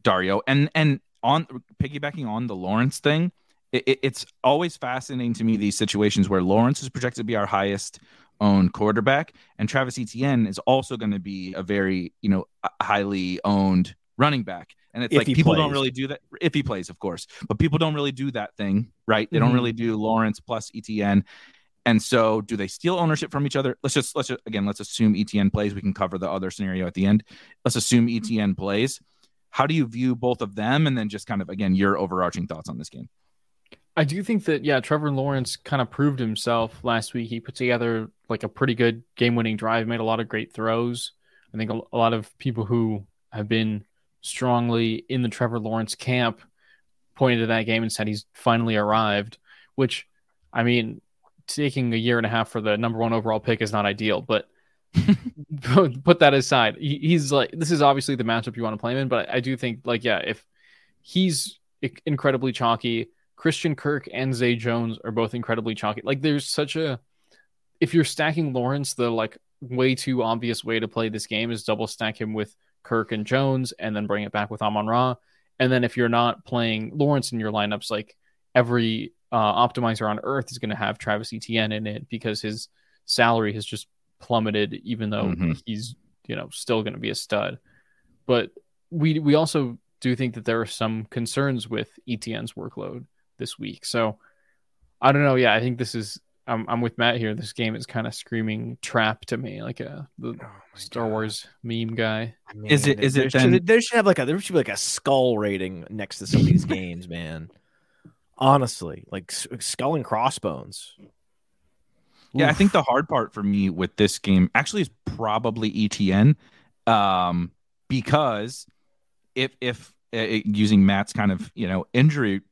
Dario? And and on piggybacking on the Lawrence thing, it, it- it's always fascinating to me these situations where Lawrence is projected to be our highest owned quarterback, and Travis Etienne is also going to be a very you know highly owned running back. And it's If like people don't really do that if he plays, of course, but people don't really do that thing, right? They don't Mhm. really do Lawrence plus Etienne. And so, do they steal ownership from each other? Let's just let's just, again let's assume Etienne plays. We can cover the other scenario at the end. Let's assume Etienne plays. How do you view both of them? And then just kind of again your overarching thoughts on this game. I do think that yeah, Trevor Lawrence kind of proved himself last week. He put together like a pretty good game-winning drive, made a lot of great throws. I think a, a lot of people who have been strongly in the Trevor Lawrence camp pointed to that game and said he's finally arrived. Which, I mean, taking a year and a half for the number one overall pick is not ideal, but put that aside. He, he's like this is obviously the matchup you want to play him in, but I do think like yeah, if he's incredibly chalky. Christian Kirk and Zay Jones are both incredibly chalky. Like there's such a if you're stacking Lawrence, the like way too obvious way to play this game is double stack him with Kirk and Jones and then bring it back with Amon Ra. And then if you're not playing Lawrence in your lineups, like every uh, optimizer on earth is going to have Travis Etienne in it because his salary has just plummeted, even though Mhm. he's you know still going to be a stud. But we we also do think that there are some concerns with Etienne's workload this week. So I don't know. Yeah, I think this is. I'm I'm with Matt here. This game is kind of screaming trap to me, like a the Star Wars meme guy. Is it- is there it should, there should have like a there should be like a skull rating next to some of these games, man. Honestly, like skull and crossbones. Yeah, I think the hard part for me with this game actually is probably Etienne, um, because if if uh, using Matt's kind of you know injury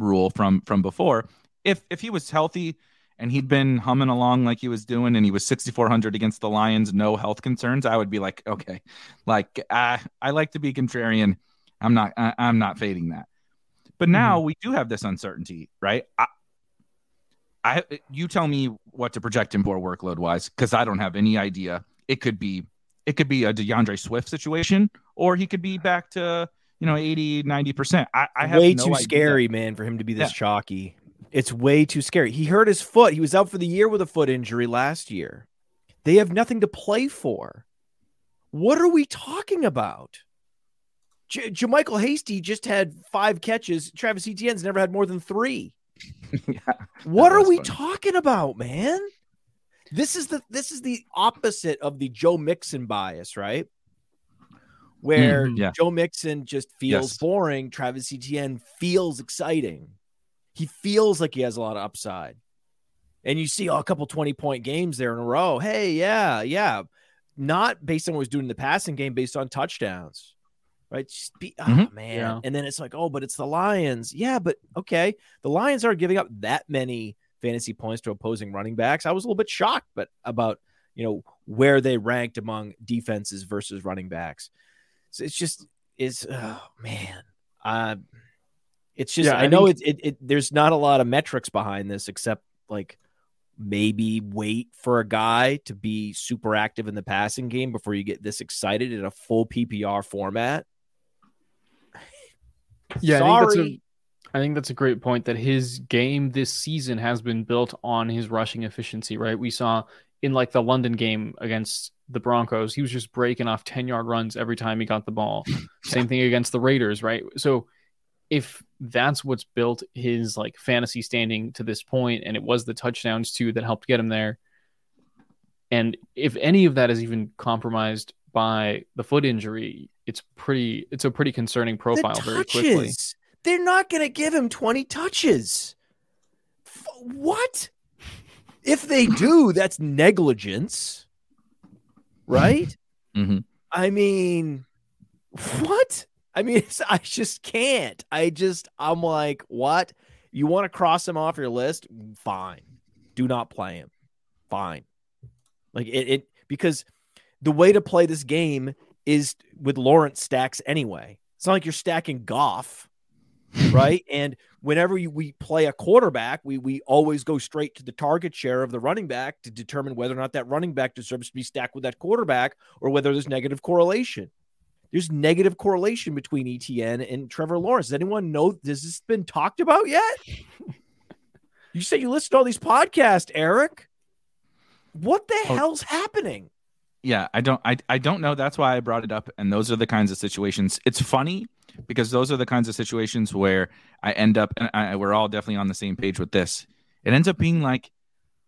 rule from from before, if if he was healthy and he'd been humming along like he was doing, and he was 6400 against the Lions, no health concerns, I would be like, okay, like I I like to be contrarian. I'm not I, I'm not fading that. But mm-hmm. now we do have this uncertainty, right? I, I you tell me what to project him for workload wise because I don't have any idea. It could be it could be a D'Andre Swift situation or he could be back to you know 80 90%. I, I have way no too idea. scary, man, for him to be this Yeah. chalky. It's way too scary. He hurt his foot. He was out for the year with a foot injury last year. They have nothing to play for. What are we talking about? J- JaMycal Hasty just had five catches. Travis Etienne's never had more than three. yeah. What are we funny. talking about, man? This is the this is the opposite of the Joe Mixon bias, right? Where Mhm. yeah. Joe Mixon just feels Yes. boring, Travis Etienne feels exciting. He feels like he has a lot of upside. And you see oh, a couple 20 point games there in a row. Hey, yeah, yeah. Not based on what he's doing in the passing game, based on touchdowns. Right. Just be, oh, Mhm. man. Yeah. And then it's like, oh, but it's the Lions. Yeah, but okay. The Lions aren't giving up that many fantasy points to opposing running backs. I was a little bit shocked, but about you know where they ranked among defenses versus running backs. So it's just it's oh man. Uh it's just Yeah, I, I know think- it, it it there's not a lot of metrics behind this except like maybe wait for a guy to be super active in the passing game before you get this excited in a full PPR format. Yeah, I think that's a- Sorry. I think that's a great point that his game this season has been built on his rushing efficiency, right? We saw in like the London game against the Broncos, he was just breaking off 10 yard runs every time he got the ball. Same thing against the Raiders, right? So if that's what's built his like fantasy standing to this point, and it was the touchdowns too that helped get him there. And if any of that is even compromised by the foot injury, it's pretty it's a pretty concerning profile the very quickly. touches. they're not going to give him 20 touches. F- what? If they do, that's negligence, right? Mm-hmm. I mean, what? I mean, I just can't. I just, I'm like, what? You want to cross him off your list? Fine. Do not play him. Fine. Like it, it because the way to play this game is with Lawrence stacks anyway. It's not like you're stacking Goff, right? and whenever you, we play a quarterback, we we always go straight to the target share of the running back to determine whether or not that running back deserves to be stacked with that quarterback or whether there's negative correlation. There's negative correlation between Etienne and Trevor Lawrence. Does anyone know? This has this been talked about yet? you said you listened to all these podcasts, Erik. What the oh. hell's happening? Yeah, I don't I, I don't know. That's why I brought it up. And those are the kinds of situations. It's funny because those are the kinds of situations where I end up and I, we're all definitely on the same page with this. It ends up being like,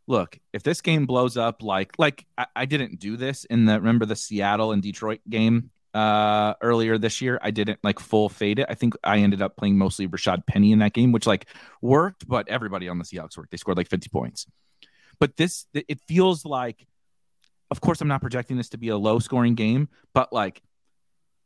look, if this game blows up like like I, I didn't do this in the remember the Seattle and Detroit game uh earlier this year. I didn't like full fade it. I think I ended up playing mostly Rashaad Penny in that game, which like worked, but everybody on the Seahawks worked. They scored like 50 points. But this, it feels like, of course, I'm not projecting this to be a low scoring game, but like,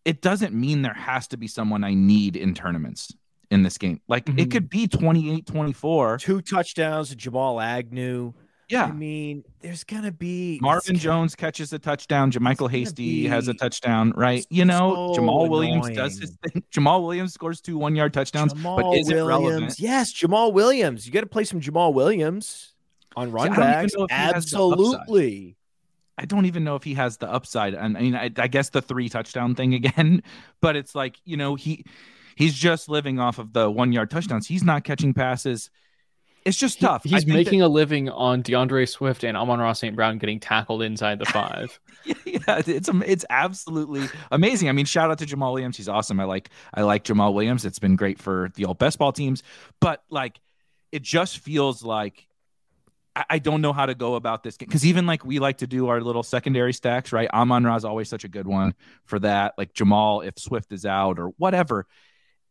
it doesn't mean there has to be someone I need in tournaments in this game. Like, mm-hmm. it could be 28 24. Two touchdowns to Jamal Agnew. Yeah. I mean, there's gonna be Marvin gonna, Jones catches a touchdown. JaMycal Hasty has a touchdown, right? You know, so Jamaal Williams does his thing. Jamaal Williams scores two one yard touchdowns, Jamaal but is Williams. relevant? Yes, Jamaal Williams. You got to play some Jamaal Williams on run See, backs. Absolutely. I don't even know if he has the upside. And I mean, I, I, guess the three touchdown thing again, but it's like you know he he's just living off of the one yard touchdowns. He's not catching passes. It's just tough. He, he's making that, a living on D'Andre Swift and Amon-Ra St. Brown getting tackled inside the five. yeah, it's it's absolutely amazing. I mean, shout out to Jamaal Williams. He's awesome. I like I like Jamaal Williams. It's been great for the old best ball teams, but like it just feels like I don't know how to go about this because even like we like to do our little secondary stacks, right? Amon Ra is always such a good one for that. Like Jamaal, if Swift is out or whatever.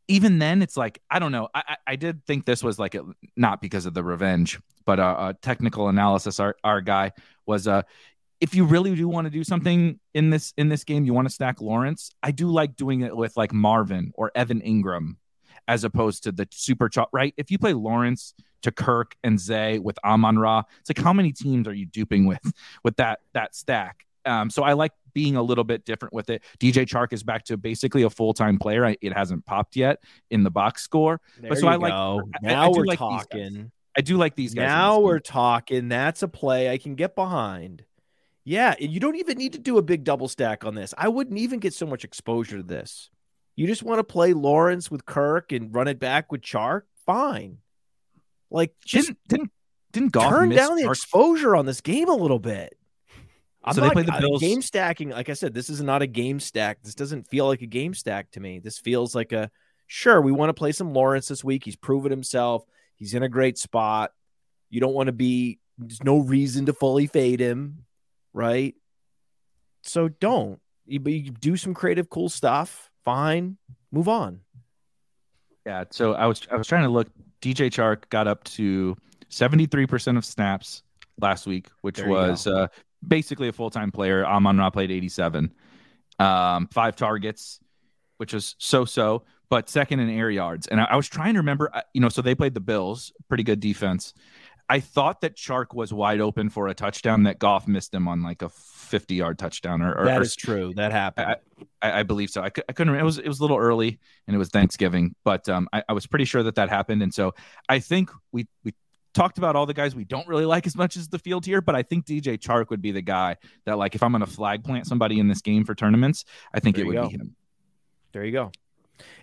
Even then, it's like I don't know. I I did think this was like a, not because of the revenge, but a, a technical analysis. Our our guy was uh if you really do want to do something in this in this game, you want to stack Lawrence. I do like doing it with like Marvin or Evan Engram as opposed to the super chop, right? If you play Lawrence to Kirk and Zay with Amon Ra, it's like how many teams are you duping with with that that stack? Um, so I like being a little bit different with it. DJ Chark is back to basically a full time player. I, it hasn't popped yet in the box score, there but so I like. Go. Now I, I we're like talking. I do like these guys. Now we're talking. That's a play I can get behind. Yeah, you don't even need to do a big double stack on this. I wouldn't even get so much exposure to this. You just want to play Lawrence with Kirk and run it back with Chark? Fine. Like just didn't didn't, didn't Goff turn down the exposure on this game a little bit. I'm so not, they play the Bills. game stacking. Like I said, this is not a game stack. This doesn't feel like a game stack to me. This feels like a sure. We want to play some Lawrence this week. He's proven himself. He's in a great spot. You don't want to be. There's no reason to fully fade him, right? So don't. You, you do some creative, cool stuff fine, move on. Yeah. So I was I was trying to look. DJ Chark got up to seventy three percent of snaps last week, which was uh, basically a full time player. Amon Ra played eighty seven, um, five targets, which was so so, but second in air yards. And I, I was trying to remember, uh, you know, so they played the Bills, pretty good defense. I thought that Chark was wide open for a touchdown that Goff missed him on like a 50 yard touchdown or, or that is true. That happened. I, I, believe so. I, I couldn't, remember. it was, it was a little early and it was Thanksgiving, but um, I, I was pretty sure that that happened. And so I think we, we talked about all the guys we don't really like as much as the field here, but I think DJ Chark would be the guy that like, if I'm going to flag plant somebody in this game for tournaments, I think there it would go. be him. There you go.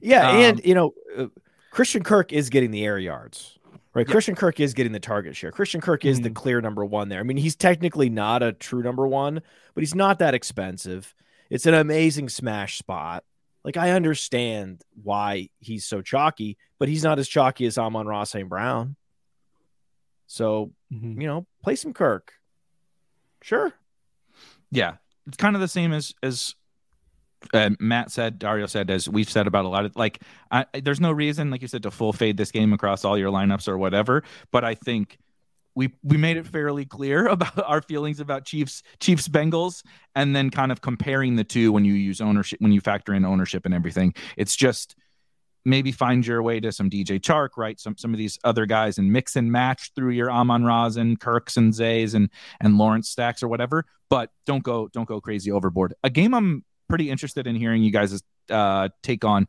Yeah. Um, and you know, uh, Christian Kirk is getting the air yards. Right. Yeah. Christian Kirk is getting the target share. Christian Kirk is mm-hmm. the clear number one there. I mean, he's technically not a true number one, but he's not that expensive. It's an amazing smash spot. Like, I understand why he's so chalky, but he's not as chalky as Amon-Ra St. Brown. So, mm-hmm. you know, play some Kirk. Sure. Yeah. It's kind of the same as as uh, Matt said, Dario said, as we've said about a lot of like, I, there's no reason, like you said, to full fade this game across all your lineups or whatever. But I think we we made it fairly clear about our feelings about Chiefs Chiefs Bengals, and then kind of comparing the two when you use ownership when you factor in ownership and everything. It's just maybe find your way to some DJ Chark, right? Some some of these other guys and mix and match through your Amon-Ra's and Kirks and Zays and and Lawrence stacks or whatever. But don't go don't go crazy overboard. A game I'm pretty interested in hearing you guys' uh, take on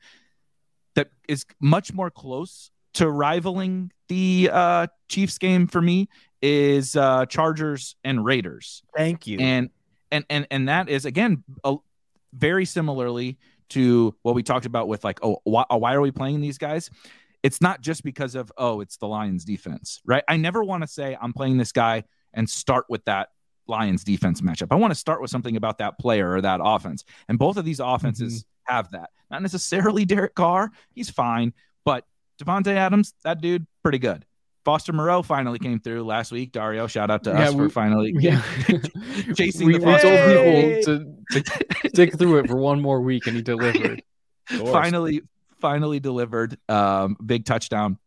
that is much more close to rivaling the uh, Chiefs game for me is uh, Chargers and Raiders. Thank you. And and and and that is again a, very similarly to what we talked about with like oh why, why are we playing these guys? It's not just because of oh it's the Lions defense, right? I never want to say I'm playing this guy and start with that Lions defense matchup. I want to start with something about that player or that offense. And both of these offenses mm-hmm. have that. Not necessarily Derek Carr, he's fine, but Davante Adams, that dude, pretty good. Foster Moreau finally came through last week. Dario, shout out to yeah, us we, for finally yeah. chasing we, the we told people to stick through it for one more week, and he delivered. finally, finally delivered. Um, big touchdown.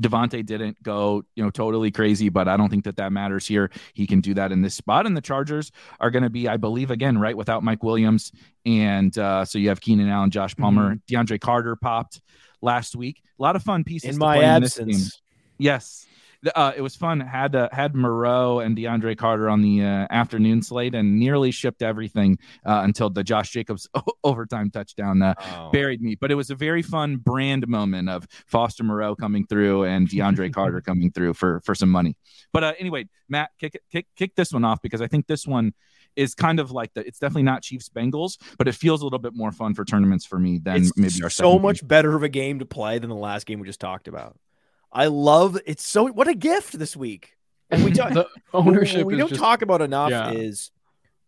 Davante didn't go, you know, totally crazy, but I don't think that that matters here. He can do that in this spot, and the Chargers are going to be, I believe, again, right without Mike Williams, and uh, so you have Keenan Allen, Josh Palmer, mm-hmm. DeAndre Carter popped last week. A lot of fun pieces in my absence. Yes. Uh, it was fun. Had uh, had Moreau and DeAndre Carter on the uh, afternoon slate, and nearly shipped everything uh, until the Josh Jacobs overtime touchdown uh, oh. buried me. But it was a very fun brand moment of Foster Moreau coming through and DeAndre Carter coming through for for some money. But uh, anyway, Matt, kick kick kick this one off because I think this one is kind of like the. It's definitely not Chiefs Bengals, but it feels a little bit more fun for tournaments for me than it's maybe our so much game. better of a game to play than the last game we just talked about. I love it's so what a gift this week. And we talk the ownership. we don't just, talk about enough yeah. is,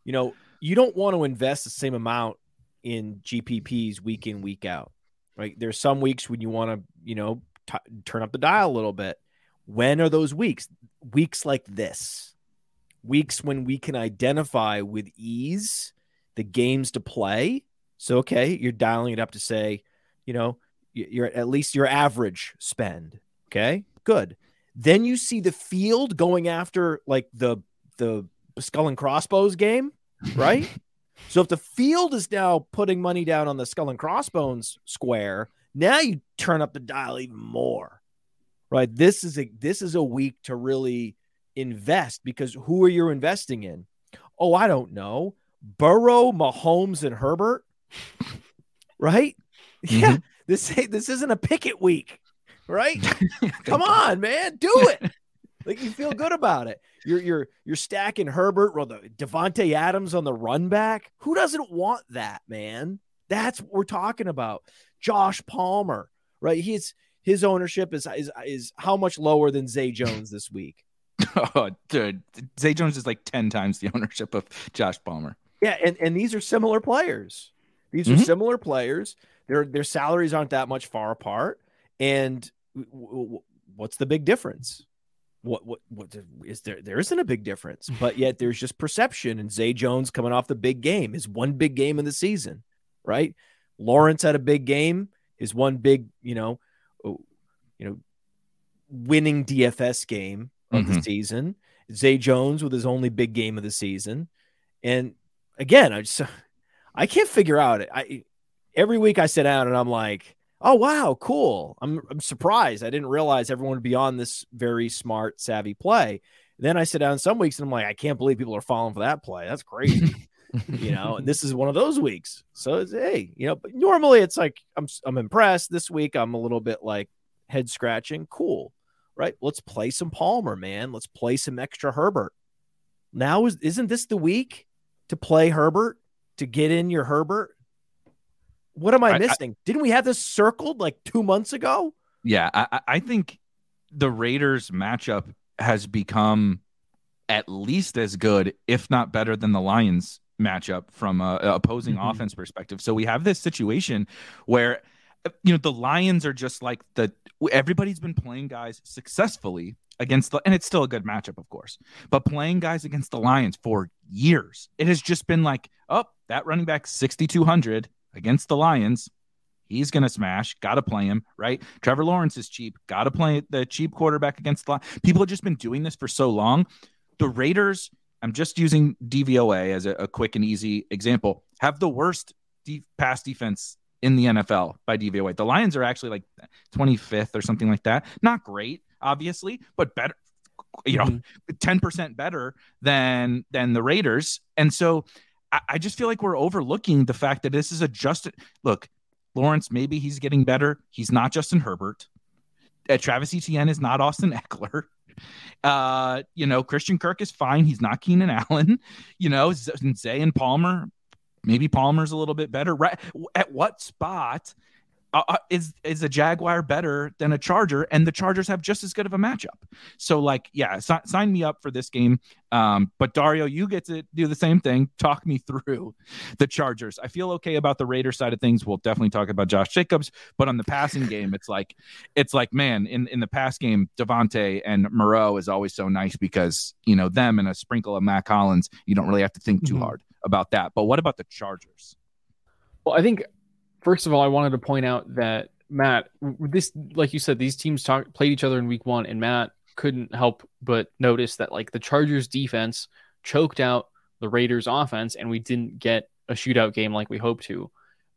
you know, you don't want to invest the same amount in GPPs week in week out. Right? There's some weeks when you want to, you know, t- turn up the dial a little bit. When are those weeks? Weeks like this. Weeks when we can identify with ease the games to play. So okay, you're dialing it up to say, you know, you're at least your average spend Okay, good. Then you see the field going after like the the skull and crossbows game, right? so if the field is now putting money down on the skull and crossbones square, now you turn up the dial even more. Right? This is a this is a week to really invest because who are you investing in? Oh, I don't know. Burrow, Mahomes, and Herbert. right? Mm-hmm. Yeah. This this isn't a picket week right? Come on, man, do it. like you feel good about it. You're you're you're stacking Herbert or the Davante Adams on the run back. Who doesn't want that, man? That's what we're talking about. Josh Palmer, right? He's his ownership is is is how much lower than Zay Jones this week? oh, dude, Zay Jones is like ten times the ownership of Josh Palmer. Yeah, and and these are similar players. These are mm-hmm. similar players. Their their salaries aren't that much far apart, and what's the big difference? What, what what is there? There isn't a big difference, but yet there's just perception. And Zay Jones coming off the big game, his one big game in the season, right? Lawrence had a big game, his one big, you know, oh, you know, winning DFS game of mm-hmm. the season. Zay Jones with his only big game of the season, and again, I just I can't figure out it. I every week I sit down and I'm like, oh wow, cool. I'm I'm surprised. I didn't realize everyone would be on this very smart, savvy play. then I sit down some weeks and I'm like, I can't believe people are falling for that play. That's crazy. you know, and this is one of those weeks. So it's hey, you know, but normally it's like I'm I'm impressed. This week I'm a little bit like head scratching. Cool. Right. Let's play some Palmer, man. Let's play some extra Herbert. Now is isn't this the week to play Herbert to get in your Herbert? What am I, I missing? I, Didn't we have this circled like two months ago? Yeah, I, I think the Raiders matchup has become at least as good, if not better, than the Lions matchup from a, a opposing mm-hmm. offense perspective. So we have this situation where you know the Lions are just like the everybody's been playing guys successfully against the and it's still a good matchup of course but playing guys against the lions for years it has just been like oh that running back 6200 against the Lions. He's going to smash. Got to play him, right? Trevor Lawrence is cheap. Got to play the cheap quarterback against the Lions. People have just been doing this for so long. The Raiders, I'm just using DVOA as a, a quick and easy example, have the worst de- pass defense in the NFL by DVOA. The Lions are actually like 25th or something like that. Not great, obviously, but better you know, mm-hmm. 10% better than than the Raiders. And so I, just feel like we're overlooking the fact that this is a just look, Lawrence, maybe he's getting better. He's not Justin Herbert. Uh, Travis Etienne is not Austin Eckler. Uh, you know, Christian Kirk is fine. He's not Keenan Allen. You know, Zay and Palmer, maybe Palmer's a little bit better. Right? At what spot uh, uh, is is a Jaguar better than a Charger? And the Chargers have just as good of a matchup. So, like, yeah, si- sign me up for this game. Um, but Dario, you get to do the same thing. Talk me through the Chargers. I feel okay about the Raider side of things. We'll definitely talk about Josh Jacobs, but on the passing game, it's like, it's like, man, in in the pass game, Davante and Moreau is always so nice because you know them and a sprinkle of Mack Hollins. You don't really have to think too mm-hmm. hard about that. But what about the Chargers? Well, I think first of all, I wanted to point out that Matt, this, like you said, these teams talk, played each other in week one, and Matt couldn't help but notice that like the Chargers defense choked out the Raiders offense, and we didn't get a shootout game like we hoped to.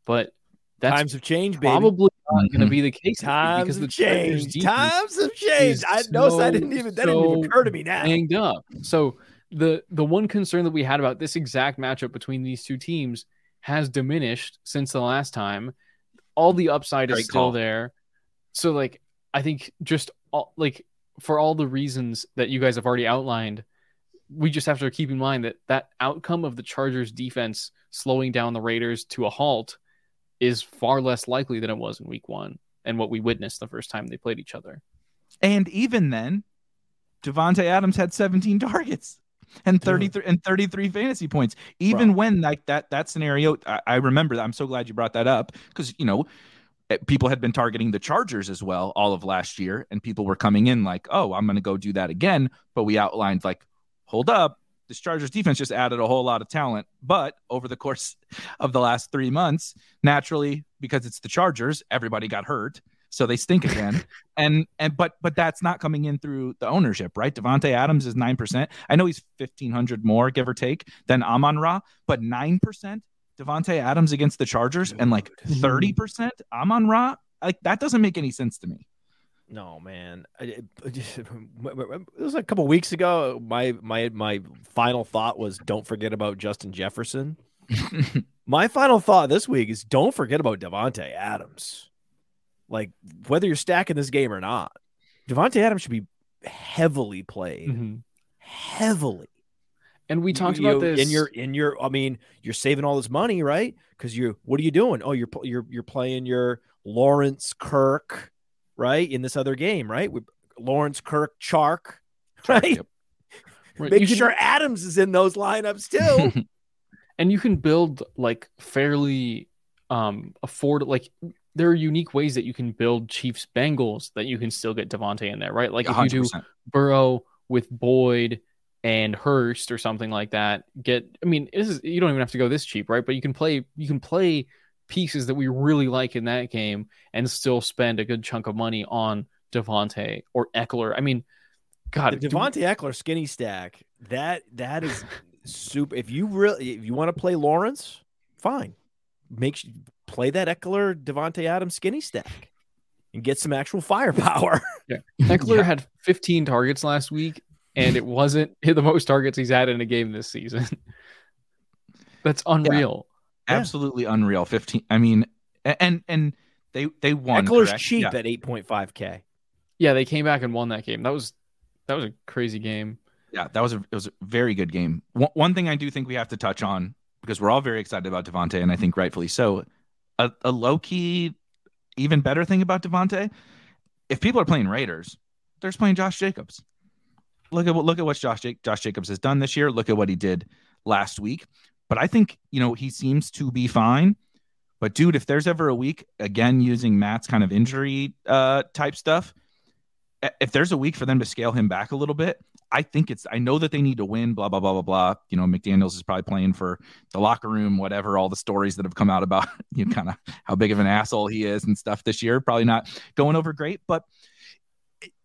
But that's times have changed, probably not going to mm-hmm. be the case. Times because have changed. Times have changed. I know so, that didn't even that so didn't even occur to me now. Hanged up. So the the one concern that we had about this exact matchup between these two teams has diminished since the last time. All the upside Great is still call. there. So like I think just all, like for all the reasons that you guys have already outlined, we just have to keep in mind that that outcome of the Chargers defense slowing down the Raiders to a halt is far less likely than it was in week 1 and what we witnessed the first time they played each other. And even then, Davante Adams had 17 targets and 33 and 33 fantasy points. Even Bro. when like that that scenario, I, I remember that. I'm so glad you brought that up because you know eh, people had been targeting the Chargers as well all of last year, and people were coming in like, "Oh, I'm going to go do that again." But we outlined like, "Hold up, this Chargers defense just added a whole lot of talent." But over the course of the last three months, naturally, because it's the Chargers, everybody got hurt, so they stink again. and and but but that's not coming in through the ownership, right? Davante Adams is nine percent. I know he's fifteen hundred more, give or take, than Amon Ra, but nine percent Davante Adams against the Chargers and like mm-hmm. thirty percent Amon Ra. Like that doesn't make any sense to me. No, man. It, was a couple weeks ago. My my my final thought was, don't forget about Justin Jefferson. my final thought this week is, don't forget about Davante Adams. Like whether you're stacking this game or not, Davante Adams should be heavily played, mm-hmm. heavily. And we talked you, about this in your in your. I mean, you're saving all this money, right? Because you, what are you doing? Oh, you're you're you're playing your Lawrence Kirk, right? In this other game, right? With Lawrence Kirk Chark, right? Yep. Make sure can... Adams is in those lineups too. and you can build like fairly um afford like there are unique ways that you can build Chiefs Bengals that you can still get Davante in there, right? Like 100%. if you do Burrow with Boyd and Hurst or something like that, get I mean, this is you don't even have to go this cheap, right? But you can play you can play pieces that we really like in that game and still spend a good chunk of money on Davante or Ekeler. I mean, God, the Davante do... Ekeler skinny stack that that is super. If you really if you want to play Lawrence, fine. Make play that Ekeler Davante Adams skinny stack and get some actual firepower. yeah. Ekeler yeah. had 15 targets last week, and it wasn't the most targets he's had in a game this season. That's unreal. Yeah. Absolutely unreal. 15. I mean, and and they they won. Ekeler's correct? cheap at 8.5k. Yeah, they came back and won that game. That was that was a crazy game. Yeah, that was a it was a very good game. One, one thing I do think we have to touch on because we're all very excited about Davante, and I think rightfully so, a, a low key, even better thing about Davante, if people are playing Raiders, they're just playing Josh Jacobs. Look at what look at what Josh Josh Jacobs has done this year. Look at what he did last week. But I think you know he seems to be fine. But dude, if there's ever a week, again using Matt's kind of injury uh, type stuff, if there's a week for them to scale him back a little bit, I think it's I know that they need to win, blah, blah, blah, blah, blah. You know, McDaniels is probably playing for the locker room, whatever, all the stories that have come out about you know, kind of how big of an asshole he is and stuff this year. Probably not going over great. But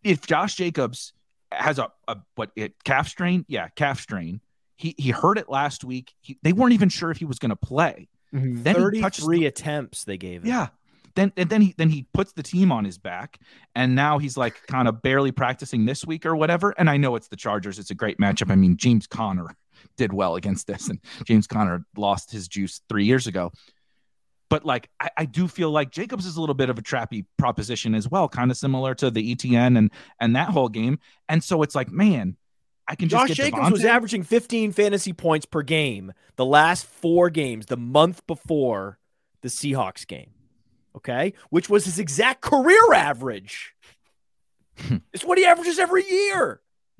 if Josh Jacobs has a, a what it calf strain, yeah, calf strain. He he heard it last week. He, they weren't even sure if he was going to play. Mm-hmm. Then 33 attempts they gave him. Yeah, then and then he then he puts the team on his back and now he's like kind of barely practicing this week or whatever and i know it's the chargers it's a great matchup. I mean james conner did well against this and james conner lost his juice three years ago. But like I, I do feel like jacobs is a little bit of a trappy proposition as well kind of similar to the Etienne and and that whole game. And so it's like man I can Josh Jacobs Davante. was averaging 15 fantasy points per game the last four games, the month before the Seahawks game okay, which was his exact career average. it's what he averages every year.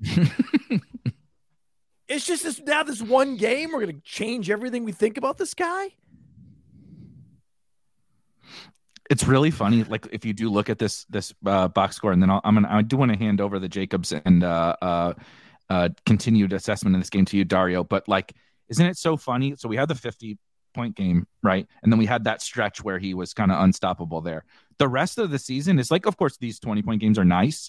it's just this now this one game we're going to change everything we think about this guy. It's really funny. Like if you do look at this this uh, box score, and then i am gonna I do want to hand over the Jacobs and uh, uh, uh, continued assessment in this game to you, Dario. But like, isn't it so funny? So we have the 50 point game, right? And then we had that stretch where he was kind of unstoppable there. The rest of the season is like, of course, these 20 point games are nice,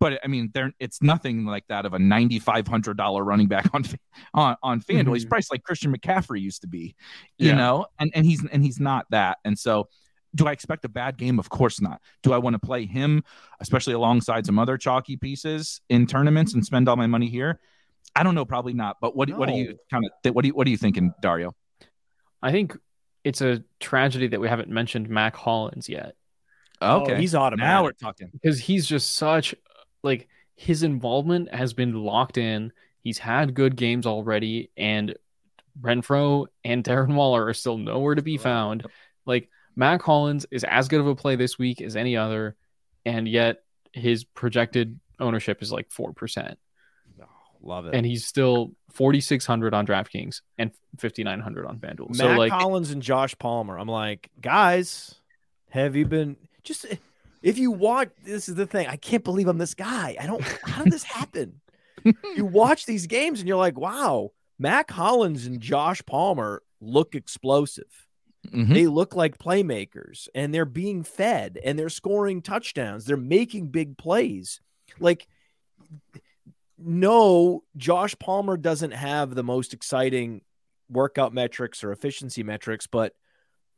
but I mean, they're it's nothing like that of a ninety five hundred dollar running back on on on FanDuel. Mm-hmm. He's priced like Christian McCaffrey used to be, you yeah. know, and and he's and he's not that. And so, do I expect a bad game? Of course not. Do I want to play him, especially alongside some other chalky pieces in tournaments and spend all my money here? I don't know, probably not. But what no. what do you kind of what do you what are you thinking, Dario? I think it's a tragedy that we haven't mentioned Mack Hollins yet. Oh, oh, okay, oh, he's automatic. Now we're talking because he's just such like his involvement has been locked in. He's had good games already, and Renfrow and Darren Waller are still nowhere to be found. Like Mack Hollins is as good of a play this week as any other, and yet his projected ownership is like four percent. Love it. And he's still 4,600 on DraftKings and 5,900 on FanDuel. Matt so like Collins and Josh Palmer. I'm like, guys, have you been just if you watch? This is the thing. I can't believe I'm this guy. I don't. How did this happen? you watch these games and you're like, wow, Mack Hollins and Josh Palmer look explosive. Mm-hmm. They look like playmakers and they're being fed and they're scoring touchdowns. They're making big plays. Like no, Josh Palmer doesn't have the most exciting workout metrics or efficiency metrics, but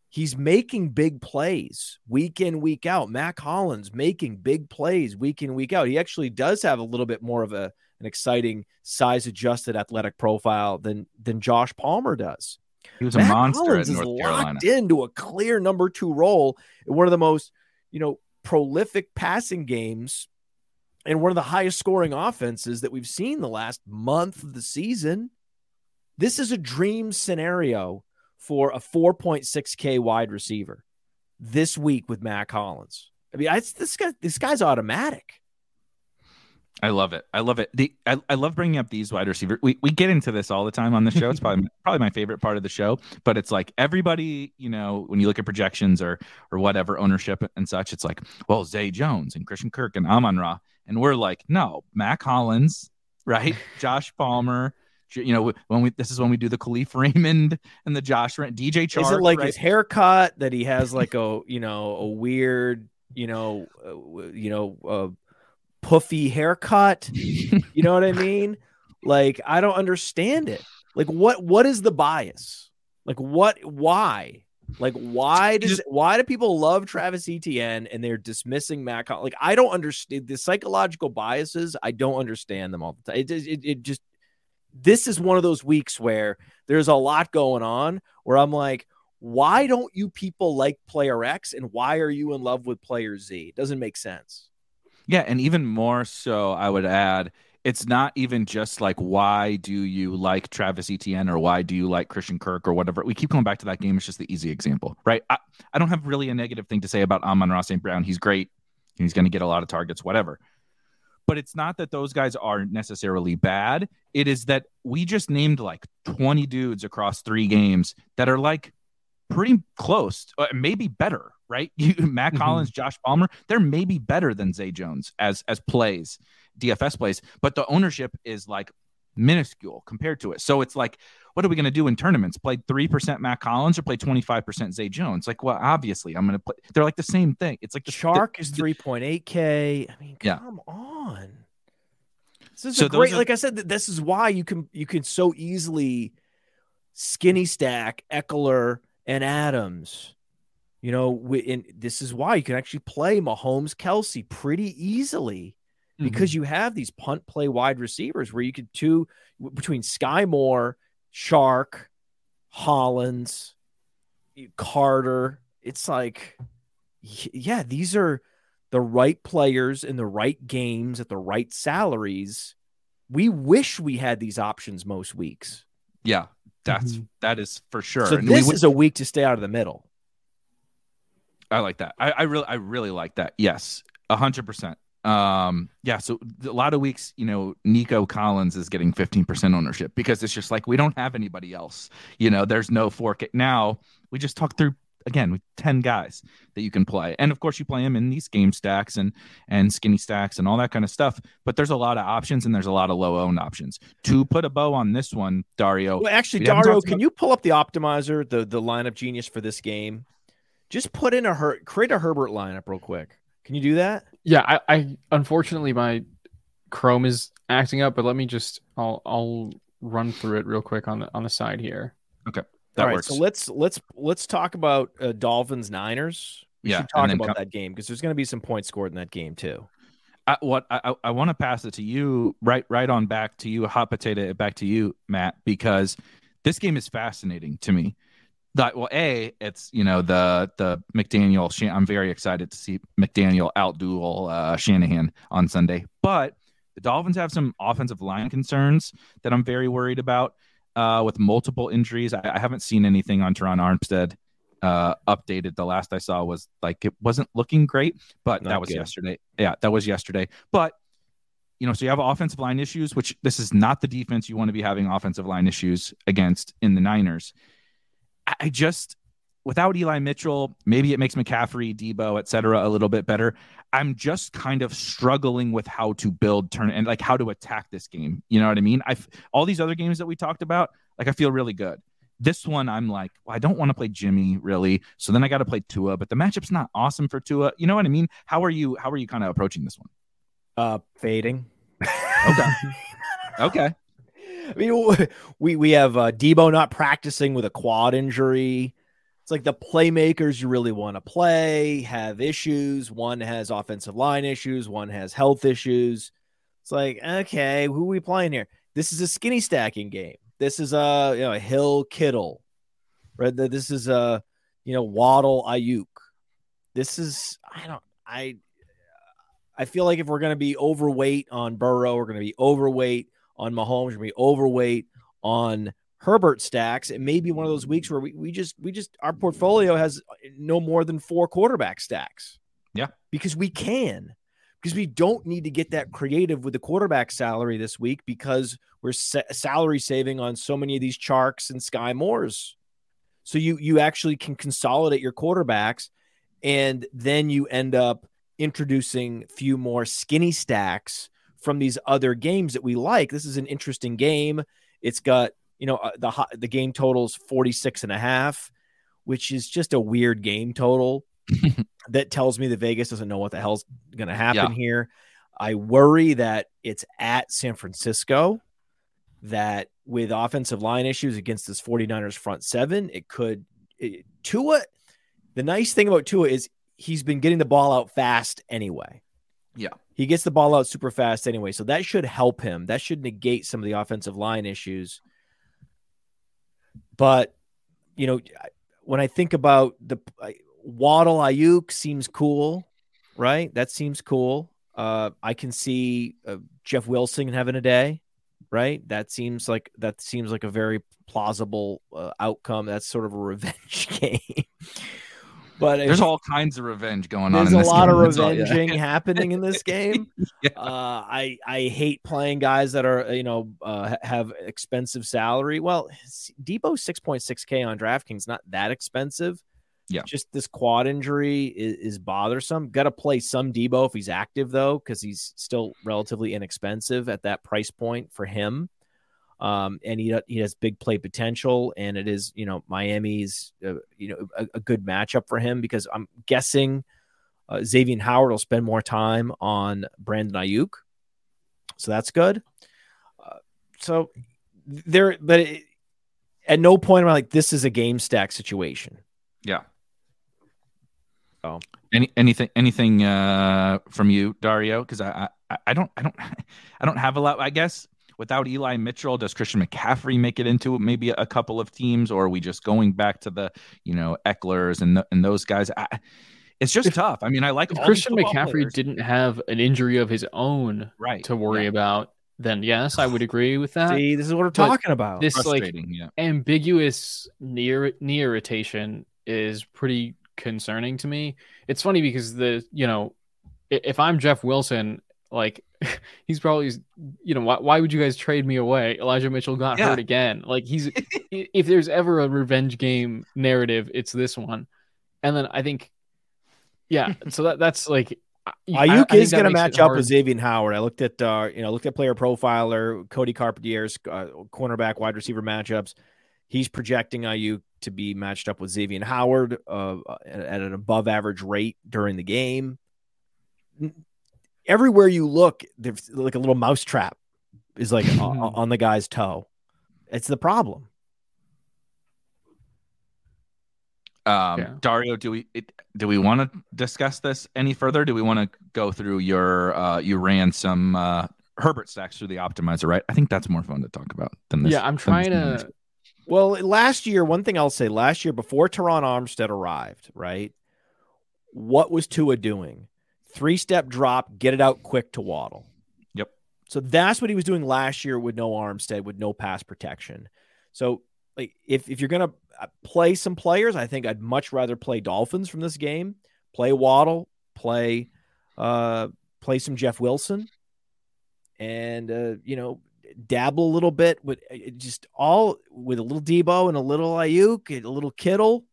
he's making big plays week in, week out. Mack Hollins making big plays week in, week out. He actually does have a little bit more of a an exciting size adjusted athletic profile than than Josh Palmer does. He was Matt a monster Hollins at North is Carolina. locked into a clear number two role in one of the most, you know, prolific passing games and one of the highest scoring offenses that we've seen the last month of the season. This is a dream scenario for a 4.6K wide receiver this week with Mack Hollins. I mean, I, this guy, this guy's automatic. I love it. I love it. The I, I love bringing up these wide receivers. We we get into this all the time on the show. It's probably probably my favorite part of the show. But it's like everybody, you know, when you look at projections or or whatever ownership and such, it's like, well, Zay Jones and Christian Kirk and Amon-Ra, and we're like, no, Mack Hollins, right? Josh Palmer. You know, when we this is when we do the Kalif Raymond and the Josh DJ Chark. Is it like right? his haircut that he has like a you know a weird you know uh, you know uh, puffy haircut? you know what I mean? Like I don't understand it. Like what what is the bias? Like what why? Like, why does why do people love Travis Etienne and they're dismissing Matt? Like, I don't understand the psychological biases. I don't understand them all the time. It, it, it just this is one of those weeks where there's a lot going on where I'm like, why don't you people like player X and why are you in love with player Z? It doesn't make sense. Yeah, and even more so, I would add it's not even just like why do you like Travis Etienne or why do you like Christian Kirk or whatever. We keep going back to that game. It's just the easy example, right? I, I don't have really a negative thing to say about Amon-Ra St. Brown. He's great. He's going to get a lot of targets, whatever. But it's not that those guys are necessarily bad. It is that we just named like 20 dudes across three games that are like pretty close, uh, maybe better right? You, Matt Mhm. Collins, Josh Palmer, they're maybe better than Zay Jones as as plays, DFS plays, but the ownership is like minuscule compared to it. So it's like, what are we going to do in tournaments? Play three percent Mack Hollins or play twenty five percent Zay Jones? Like, well, obviously, I'm going to play. They're like the same thing. It's like the Chark the- is 3.8k. I mean, Yeah. come on. This is So a great. are- like I said, this is why you can you can so easily skinny stack Ekeler and Adams. You know, wi- and this is why you can actually play Mahomes, Kelce pretty easily because you have these punt play wide receivers where you could two between Skyy Moore, Chark, Hollins, Carter. It's like, yeah, these are the right players in the right games at the right salaries. We wish we had these options most weeks. Yeah, that's Mhm. that is for sure. So And we this would- is a week to stay out of the middle. I like that. I, I really, I really like that. Yes, a hundred percent. Um, yeah. So a lot of weeks, you know, Nico Collins is getting fifteen percent ownership because it's just like we don't have anybody else. You know, there's no fork. Now we just talked through again with ten guys that you can play, and of course you play them in these game stacks and and skinny stacks and all that kind of stuff. But there's a lot of options and there's a lot of low owned options. To put a bow on this one, Dario. Well, actually, Dario, can about- you pull up the optimizer, the the lineup genius for this game? Just put in a her create a Herbert lineup real quick. Can you do that? Yeah, I, I unfortunately my Chrome is acting up, but let me just I'll I'll run through it real quick on the on the side here. Okay. That All right, works. so let's let's let's talk about uh, Dolphins Niners. We Yeah, should talk about come- that game because there's going to be some points scored in that game too. I, what I, I- I want to pass it to you right right on back to you hot potato back to you Matt because this game is fascinating to me. That well, a it's you know the the McDaniel. I'm very excited to see McDaniel outduel uh, Shanahan on Sunday. But the Dolphins have some offensive line concerns that I'm very worried about uh, with multiple injuries. I, I haven't seen anything on Terron Armstead uh, updated. The last I saw was like it wasn't looking great, but Not that was good. yesterday. Yeah, that was yesterday. But you know, so you have offensive line issues, which this is not the defense you want to be having offensive line issues against in the Niners. I, just without Eli Mitchell, maybe it makes McCaffrey, Deebo, et cetera, a little bit better. I'm just kind of struggling with how to build turn and like how to attack this game. You know what I mean? I all these other games that we talked about, like I feel really good. This one, I'm like, well, I don't want to play Jimmy really, so then I got to play Tua, but the matchup's not awesome for Tua. You know what I mean? How are you? How are you kind of approaching this one? Uh, fading. Okay. Okay. I mean, we we have uh, Deebo not practicing with a quad injury. It's like the playmakers you really want to play have issues. One has offensive line issues. One has health issues. It's like, okay, who are we playing here? This is a skinny stacking game. This is a you know a Hill Kittle, right? This is a you know Waddle Aiyuk. This is I don't I I feel like if we're going to be overweight on Burrow, we're going to be overweight on Mahomes, we're going to be overweight on Herbert stacks. It may be one of those weeks where we, we just we just our portfolio has no more than four quarterback stacks. Yeah. Because we can. Because we don't need to get that creative with the quarterback salary this week because we're sa- salary saving on so many of these Charks and Skyy Moores. So you you actually can consolidate your quarterbacks and then you end up introducing a few more skinny stacks from these other games that we like. This is an interesting game. It's got, you know, uh, the the game totals 46 and a half, which is just a weird game total that tells me that Vegas doesn't know what the hell's going to happen Yeah. here. I worry that it's at San Francisco that with offensive line issues against this 49ers front seven, it could it, Tua. The nice thing about Tua is he's been getting the ball out fast anyway. Yeah. He gets the ball out super fast anyway. So that should help him. That should negate some of the offensive line issues. But, you know, when I think about the I- Waddle Aiyuk seems cool, right? That seems cool. Uh, I can see uh, Jeff Wilson having a day, right? That seems like that seems like a very plausible uh, outcome. That's sort of a revenge game. But There's all kinds of revenge going on. there's a lot game. of That's all- yeah. revenging happening in this game. Yeah. uh, I I hate playing guys that are you know uh, have expensive salary. Well, Deebo six point six k on DraftKings not that expensive, Yeah. Just this quad injury is, is bothersome. Got to play some Deebo if he's active though, because he's still relatively inexpensive at that price point for him. Um, and he he has big play potential, and it is you know Miami's uh, you know a, a, good matchup for him because I'm guessing uh, Xavier Howard will spend more time on Brandon Aiyuk, so that's good. Uh, so there, but it, at no point am I like this is a game stack situation. Yeah. Oh, any anything anything uh, from you, Dario? Because I, I I don't I don't I don't have a lot. I guess without Eli Mitchell, does Christian McCaffrey make it into maybe a couple of teams, or are we just going back to the you know Ekelers and and those guys? I, it's just if, tough. I mean, I like Christian McCaffrey players. didn't have an injury of his own right to worry yeah. about. Then yes, I would agree with that. See, this is what we're talking about. This like yeah. ambiguous near knee irritation is pretty concerning to me. It's funny because the you know if I'm Jeff Wilson, like he's probably you know why, why would you guys trade me away? Elijah Mitchell got yeah. hurt again. Like he's if there's ever a revenge game narrative, it's this one. And then I think yeah, so that that's like Aiyuk is going to match up with Xavier Howard. I looked at uh, you know looked at player profiler Cody Carpentier's uh, cornerback wide receiver matchups. He's projecting Aiyuk to be matched up with Xavier Howard uh, at an above average rate during the game. Everywhere you look, there's like a little mousetrap is like on the guy's toe. It's the problem. Um, yeah. Dario, do we it, do we want to discuss this any further? Do we want to go through your uh, you ran some uh, Herbert stacks through the optimizer, right? I think that's more fun to talk about than this. Yeah, I'm trying to well, last year, one thing I'll say last year before Terron Armstead arrived, right? What was Tua doing? Three step drop, get it out quick to Waddle. Yep. So that's what he was doing last year with no Armstead, with no pass protection. So, like, if, if you're going to uh, play some players, I think I'd much rather play Dolphins from this game, play Waddle, play, uh, play some Jeff Wilson, and, uh, you know, dabble a little bit with uh, just all with a little Deebo and a little Aiyuk and a little Kittle,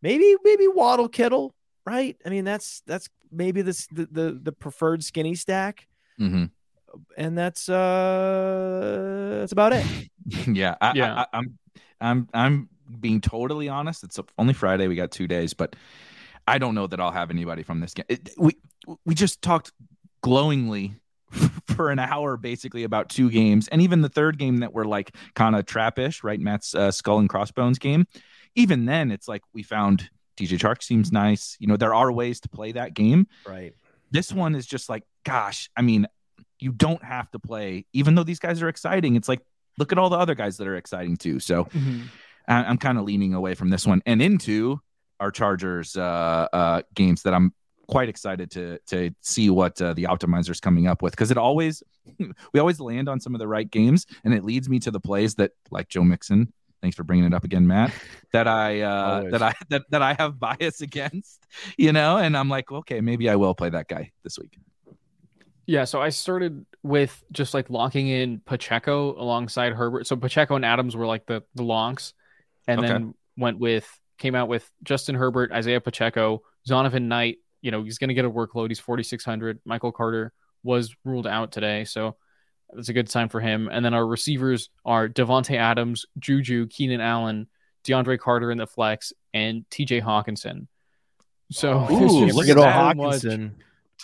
maybe maybe Waddle Kittle, right? I mean that's that's maybe this the the, the preferred skinny stack, mm-hmm. and that's uh that's about it. yeah, I, yeah. I, I'm I'm I'm being totally honest. It's only Friday. We got two days, but I don't know that I'll have anybody from this game. It, we we just talked glowingly for an hour basically about two games and even the third game that were like kind of trappish right matt's uh, skull and crossbones game even then it's like we found dj chark seems nice. You know there are ways to play that game. Right. This one is just like gosh i mean you don't have to play even though these guys are exciting. It's like look at all the other guys that are exciting too. So mm-hmm. I- i'm kind of leaning away from this one and into our chargers uh, uh, games that i'm quite excited to to see what uh, the optimizer's coming up with. Because it always we always land on some of the right games and it leads me to the plays that like Joe Mixon thanks for bringing it up again Matt that I uh that I that, that I have bias against you know and I'm like okay maybe I will play that guy this week yeah, so I started with just like locking in Pacheco alongside Herbert. So Pacheco and Adams were like the the longs, and okay. then went with came out with Justin Herbert, Isaiah Pacheco, Zonovan Knight, you know, he's going to get a workload. He's 4,600. Michael Carter was ruled out today. So that's a good sign for him. And then our receivers are Davante Adams, Juju, Keenan Allen, DeAndre Carter in the flex, and TJ Hockenson. So Ooh, look at Hockenson.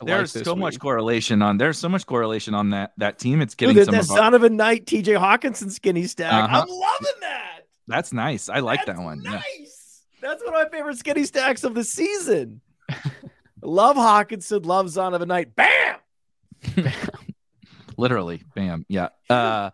There's like so week. much correlation on. There's so much correlation on that that team. It's getting Dude, some that son of a night TJ Hockenson skinny stack. Uh-huh. I'm loving that. That's nice. I like That's that one. Nice. Yeah. That's one of my favorite skinny stacks of the season. Love Hockenson, love Zonovan Knight. Bam! Bam! Literally, bam. Yeah. Uh,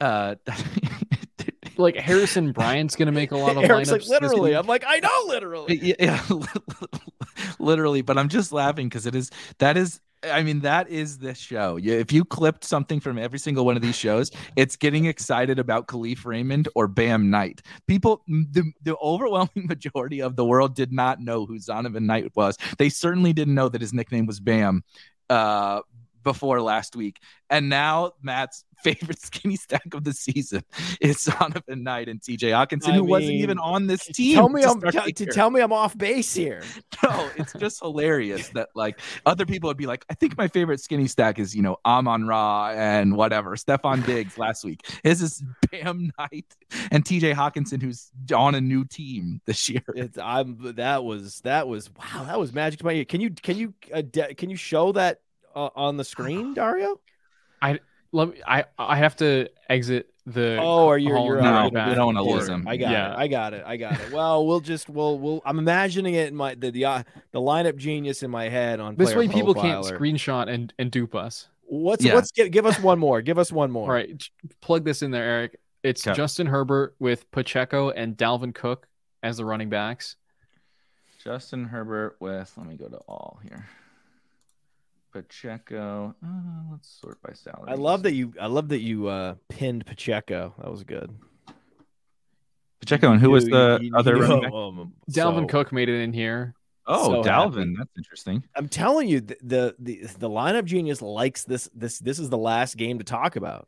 uh, like Harrison Bryant's gonna make a lot of Erik's lineups. Like literally, I'm like, I know literally. Yeah, yeah literally, but I'm just laughing because it is that is I mean, that is this show. If you clipped something from every single one of these shows, it's getting excited about Kalif Raymond or Bam Knight. People, the, the overwhelming majority of the world did not know who Zonovan Knight was. They certainly didn't know that his nickname was Bam. Uh, before last week, and now Matt's favorite skinny stack of the season is Zonovan Knight and TJ Hockenson, I who wasn't even on this team. Tell me to I'm t- to tell me I'm off base here. No, it's just hilarious that like other people would be like, I think my favorite skinny stack is you know Amon-Ra and whatever Stefon Diggs last week. His is Bam Knight and TJ Hockenson, who's on a new team this year. It's I'm that was that was wow that was magic to my ear. Can you can you uh, de- can you show that uh, on the screen, Dario? I let me, I I have to exit the. Oh, are you call you're and No, we don't wanna lose him. I got Yeah. it. I got it. I got it. Well, we'll just we'll we'll. I'm imagining it in my the the, uh, the lineup genius in my head on This way, people can't Profiler. screenshot and, and dupe us. What's Yeah. what's give, give us one more? Give us one more. All right, plug this in there, Erik. It's Okay. Justin Herbert with Pacheco and Dalvin Cook as the running backs. Justin Herbert with let me go to all here. Pacheco. Uh, let's sort by salary. I love that you. I love that you uh pinned Pacheco. That was good. Pacheco and who was the you- other you know, um, Dalvin so- Cook made it in here. Oh, so Dalvin. happy. That's interesting. I'm telling you, the, the the the lineup genius likes this. This this is the last game to talk about.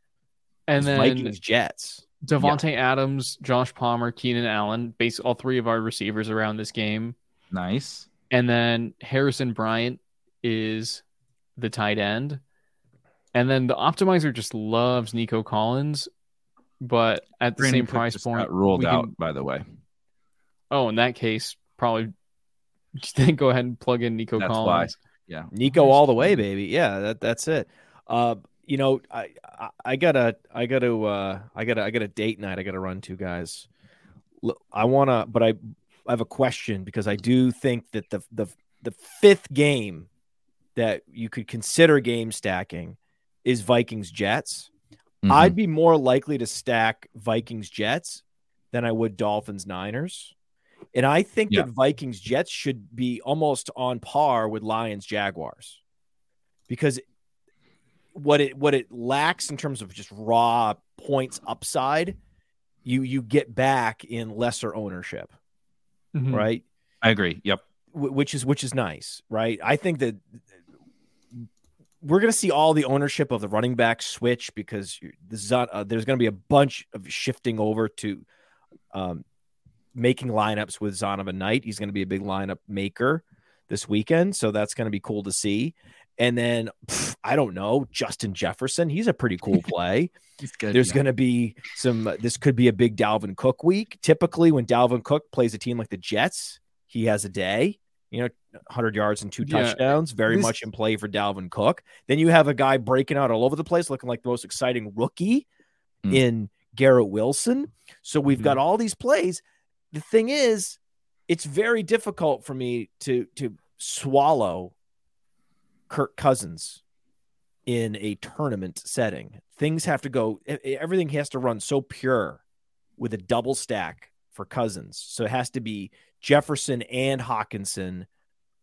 And It's then Vikings Jets. Davante Adams, Josh Palmer, Keenan Allen, base all three of our receivers around this game. Nice. And then Harrison Bryant is the tight end. And then the optimizer just loves Nico Collins, but at the Brandon same price just point, got ruled out. can- By the way, oh, in that case, probably just then go ahead and plug in Nico That's why. Collins. yeah. Nico all the way, baby. Yeah, that that's it. Uh, you know, I, I I gotta I gotta uh I gotta I got a date night I gotta run to, guys. I wanna, but I I have a question because I do think that the the the fifth game that you could consider game stacking is Vikings Jets. Mhm. I'd be more likely to stack Vikings Jets than I would Dolphins Niners. And I think Yeah. that Vikings Jets should be almost on par with Lions Jaguars. Because what it what it lacks in terms of just raw points upside, you you get back in lesser ownership, Mhm. right? I agree. Yep. Which is which is nice, right? I think that we're going to see all the ownership of the running back switch because Zon- uh, there's going to be a bunch of shifting over to um, making lineups with Zonovan Knight. He's going to be a big lineup maker this weekend, so that's going to be cool to see. And then pff, I don't know Justin Jefferson. He's a pretty cool play. Good. There's going to be some. This could be a big Dalvin Cook week. Typically, when Dalvin Cook plays a team like the Jets, he has a day. You know, 100 yards and two Yeah, touchdowns. Very this- much in play for Dalvin Cook. Then you have a guy breaking out all over the place, looking like the most exciting rookie Mm. in Garrett Wilson. So we've got all these plays. The thing is, it's very difficult for me to to swallow Kirk Cousins in a tournament setting. Things have to go, everything has to run so pure with a double stack for Cousins. So it has to be Jefferson and Hockenson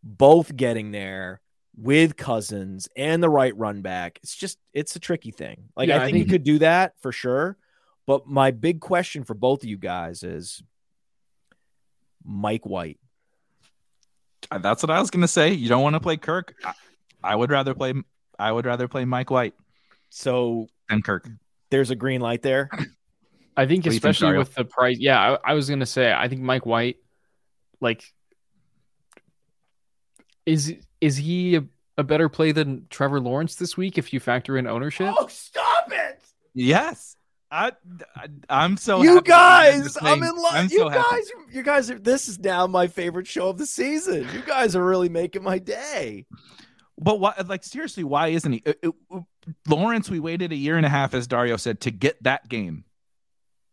both getting there with Cousins and the right run back. It's just, it's a tricky thing. Like, Yeah, I I think you could do that for sure. But my big question for both of you guys is Mike White. Uh, That's what I was gonna say. You don't want to play Kirk. I, I would rather play. I would rather play Mike White So and Kirk. there's a green light there. I think What do think, especially with the price. Yeah, I, I was gonna say I think Mike White, like, is is he a, a better play than Trevor Lawrence this week if you factor in ownership? Oh, stop it. Yes. I, I am so you happy guys guys, I'm in love. I'm You so guys, you, you guys, are, this is now my favorite show of the season. You guys are really making my day. But why? Like seriously, why isn't he? It- it- Lawrence, we waited a year and a half, as Dario said, to get that game,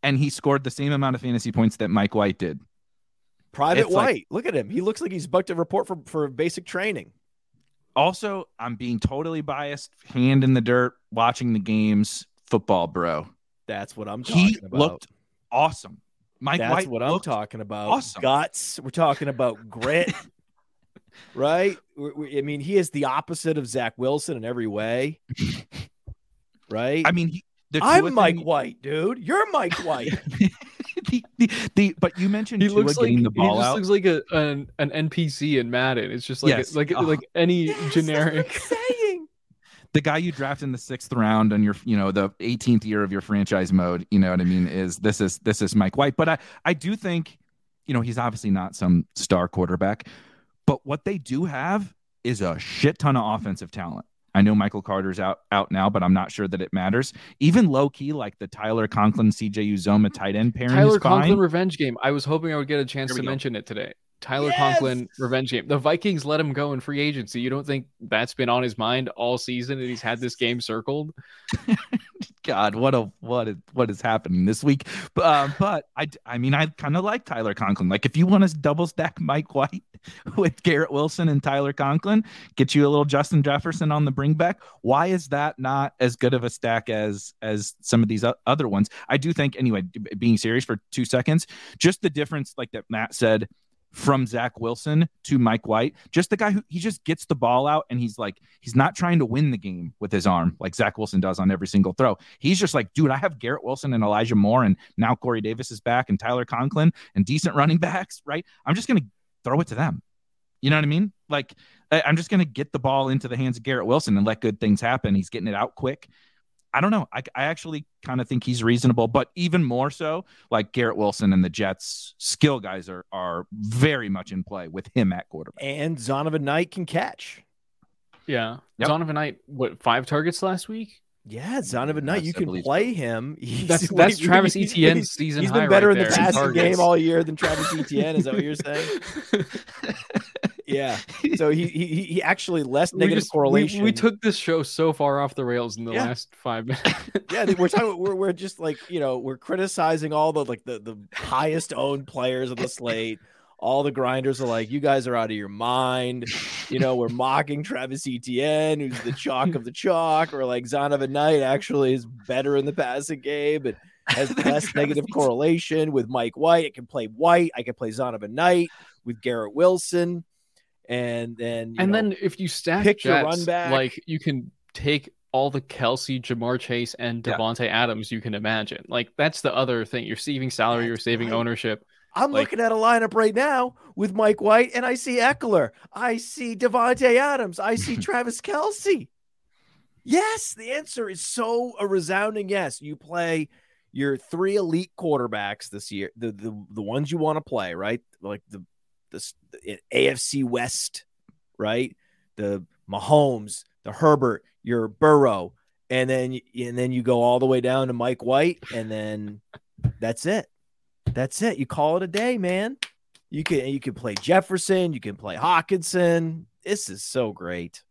and he scored the same amount of fantasy points that Mike White did. Private It's like- White, look at him. He looks like he's about to report for, for basic training. Also, I'm being totally biased, hand in the dirt, watching the games, football, bro. That's what I'm talking He about. looked awesome. Mike That's White what I'm talking about. awesome. Guts. We're talking about grit, right? We- we- I mean, he is the opposite of Zach Wilson in every way, right? I mean, he, the I'm Mike thing- White, dude. You're Mike White. the, the, the, but you mentioned He Tua looks like he the ball just out. looks like a an, an NPC in Madden. It's just like Yes. like Oh. like any Yes, that's what I'm generic. saying. the guy you draft in the sixth round on your, you know, the 18th year of your franchise mode. You know what I mean? Is this is this is Mike White? But I I do think, you know, he's obviously not some star quarterback, but what they do have is a shit ton of offensive talent. I know Michael Carter's out out now, but I'm not sure that it matters. Even low key, like the Tyler Conklin, CJ Uzomah tight end pairing. Tyler is Conklin revenge game. I was hoping I would get a chance to go. mention it today. Tyler Yes! Conklin revenge game. The Vikings let him go in free agency. You don't think that's been on his mind all season and he's had this game circled? God, what a what is what is happening this week? But, uh, but I I mean I kind of like Tyler Conklin. Like if you want to double stack Mike White with Garrett Wilson and Tyler Conklin, get you a little Justin Jefferson on the bring back. Why is that not as good of a stack as as some of these other ones? I do think anyway. Being serious for two seconds, just the difference, like that Matt said. From Zach Wilson to Mike White, just the guy who he just gets the ball out and he's like, he's not trying to win the game with his arm like Zach Wilson does on every single throw. He's just like, dude, I have Garrett Wilson and Elijah Moore, and now Corey Davis is back, and Tyler Conklin, and decent running backs, right? I'm just gonna throw it to them. You know what I mean? Like, I'm just gonna get the ball into the hands of Garrett Wilson and let good things happen. He's getting it out quick. I don't know. I, I actually kind of think he's reasonable, but even more so, like Garrett Wilson and the Jets skill guys are are very much in play with him at quarterback. And Zonovan Knight can catch. Yeah. Yep. Donovan Knight, what, five targets last week? Yeah, Zonovan Knight. Yes, You can believe play him. He's- That's that's we- Travis we- Etienne's season He's been better right in the there passing game all year than Travis Etienne. Is that what you're saying? Yeah. So he he he actually less We negative just- correlation. We, took this show so far off the rails in the Yeah. last five minutes. yeah, we're talking. We're, we're just like you know we're criticizing all the like the the highest owned players of the slate. All the grinders are like, you guys are out of your mind. You know, we're mocking Travis Etienne, who's the chalk of the chalk, or like Zonovan Knight actually is better in the passing game and has less negative correlation with Mike White. I can play White. I can play Zonovan Knight with Garrett Wilson, and then and know, then if you stack pick your run back. like you can take all the Kelce, Ja'Marr Chase, and Yeah. Adams you can imagine. Like that's the other thing. You're saving salary, you're saving right. ownership. I'm Like- looking at a lineup right now with Mike White, and I see Ekeler, I see Davante Adams, I see Travis Kelce. Yes, the answer is so a resounding yes. You play your three elite quarterbacks this year, the the, the ones you want to play, right? Like the the, the eh, AFC West, right? The Mahomes, the Herbert, your Burrow, and then and then you go all the way down to Mike White, and then that's it. That's it. You call it a day, man. You can you can play Jefferson, you can play Hockenson. This is so great.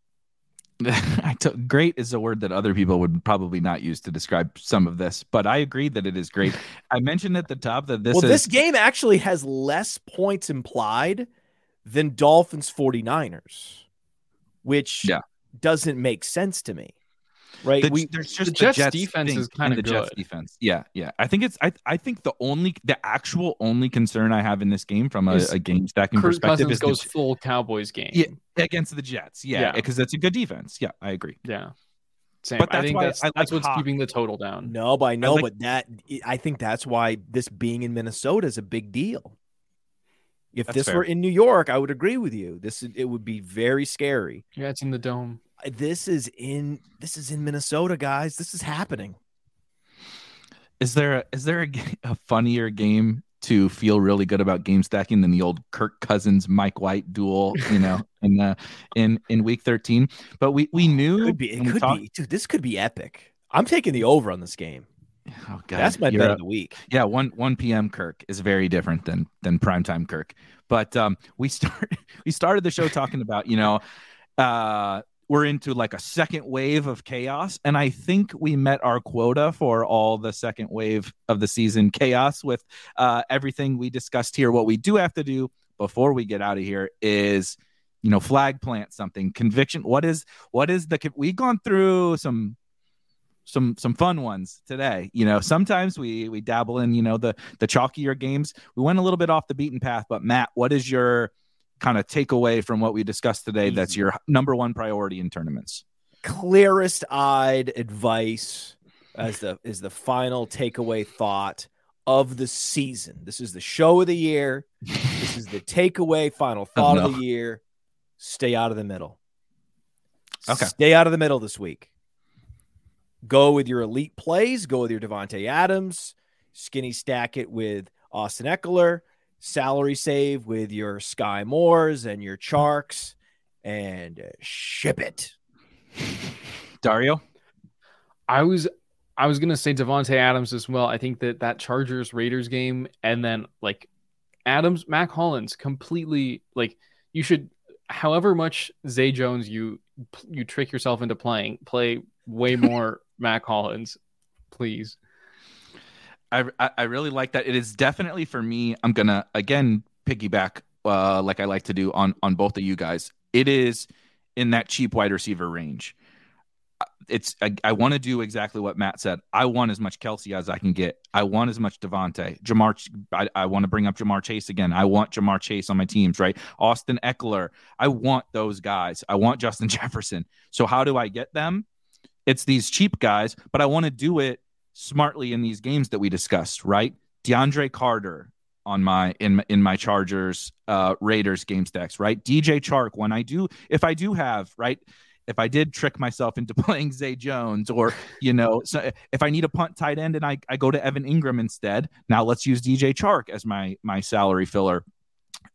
I took great is a word that other people would probably not use to describe some of this, but I agree that it is great. I mentioned at the top that this well, is this game actually has less points implied than Dolphins 49ers, which Yeah. doesn't make sense to me. Right? the, we there's just the Jets Jets defense is kinda and the Jets defense. Yeah, yeah. I think it's I I think the only the actual only concern I have in this game from a, Is a game stacking Kirk perspective Cousins is goes J- full Cowboys game. Yeah. against the Jets. Yeah, Yeah. because that's a good defense. Yeah, I agree. Yeah. Same. But I that's think why that's I like that's what's Hawk. keeping the total down. no, but I know, like- but that I think that's why this being in Minnesota is a big deal. If this fair. were in New York, I would agree with you. This it would be very scary. Yeah, it's in the dome. This is in this is in Minnesota, guys. This is happening. Is there a, is there a, a funnier game to feel really good about game stacking than the old Kirk Cousins Mike White duel? You know, in the in in week thirteen. But we we knew Could be. It could talked- be, dude. This could be epic. I'm taking the over on this game. Oh God, That's my you're bet of the week. yeah one 1 p.m kirk is very different than than primetime kirk but um we start we started the show talking about you know uh we're into like a second wave of chaos and i think we met our quota for all the second wave of the season. Chaos with uh everything we discussed here. What we do have to do before we get out of here is you know flag plant something conviction. What is what is the we've gone through some some some fun ones today. You know sometimes we we dabble in you know the the chalkier games. We went a little bit off the beaten path but matt what is your kind of takeaway from what we discussed today that's your number one priority in tournaments Clearest eyed advice as the is the final takeaway thought of the season. This is the show of the year. This is the takeaway final oh, thought no. of the year. Stay out of the middle. Okay. Stay out of the middle this week. Go with your elite plays. Go with your Davante Adams. Skinny stack it with Austin Ekeler. Salary save with your Skyy Moores and your Charks, and uh, ship it. Dario, I was I was gonna say Davante Adams as well. I think that that Chargers Raiders game, and then like Adams, Mack Hollins, completely like you should. However much Zay Jones you you trick yourself into playing, play way more Mack Hollins, please. I, I really like that. It is definitely for me. I'm gonna again piggyback uh, like I like to do on on both of you guys. It is in that cheap wide receiver range. Uh, it's I, I want to do exactly what Matt said. I want as much Kelce as I can get. I want as much Davante. Ja'Marr. I, I want to bring up Ja'Marr Chase again. I want Ja'Marr Chase on my teams. Right. Austin Ekeler. I want those guys. I want Justin Jefferson. So how do I get them? It's these cheap guys, but I want to do it smartly in these games that we discussed, right? DeAndre Carter on my in in my Chargers uh Raiders game stacks, right? DJ Chark when I do if I do have, right? If I did trick myself into playing Zay Jones or, you know, so if I need a punt tight end and I, I go to Evan Engram instead, now let's use DJ Chark as my my salary filler.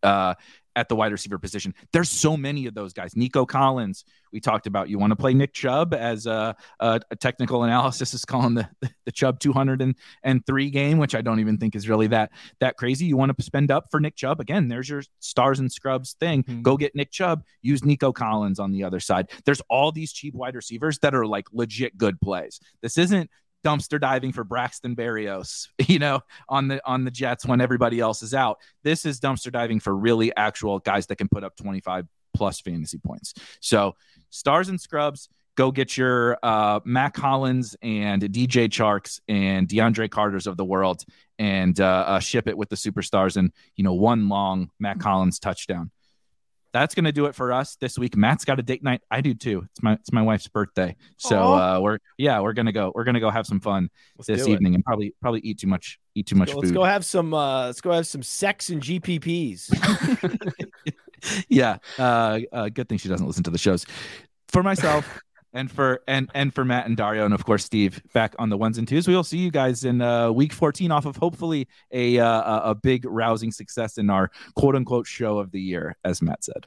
Uh at the wide receiver position. There's so many of those guys. Nico Collins, we talked about. You want to play Nick Chubb as a, a, a technical analysis is calling the, the Chubb 203 game, which I don't even think is really that that crazy. You want to spend up for Nick Chubb again. There's your stars and scrubs thing. Mm-hmm. Go get Nick Chubb. Use Nico Collins on the other side. There's all these cheap wide receivers that are like legit good plays. This isn't dumpster diving for Braxton Berrios, you know, on the on the Jets when everybody else is out. This is dumpster diving for really actual guys that can put up 25 plus fantasy points. So, stars and scrubs, go get your uh, Mack Hollins and DJ Charks and DeAndre Carter's of the world and uh, uh, ship it with the superstars and you know one long Mack Hollins touchdown that's going to do it for us this week. Matt's got a date night. I do too. It's my it's my wife's birthday, so uh, we're yeah we're gonna go we're gonna go have some fun let's this evening and probably probably eat too much eat too much let's food. Let's go have some uh, let's go have some sex and GPPs. yeah, uh, uh, good thing she doesn't listen to the shows. For myself, and for and and for Matt and Dario and of course Steve back on the ones and twos. We will see you guys in uh, week 14 off of hopefully a uh, a big rousing success in our quote unquote show of the year, as Matt said.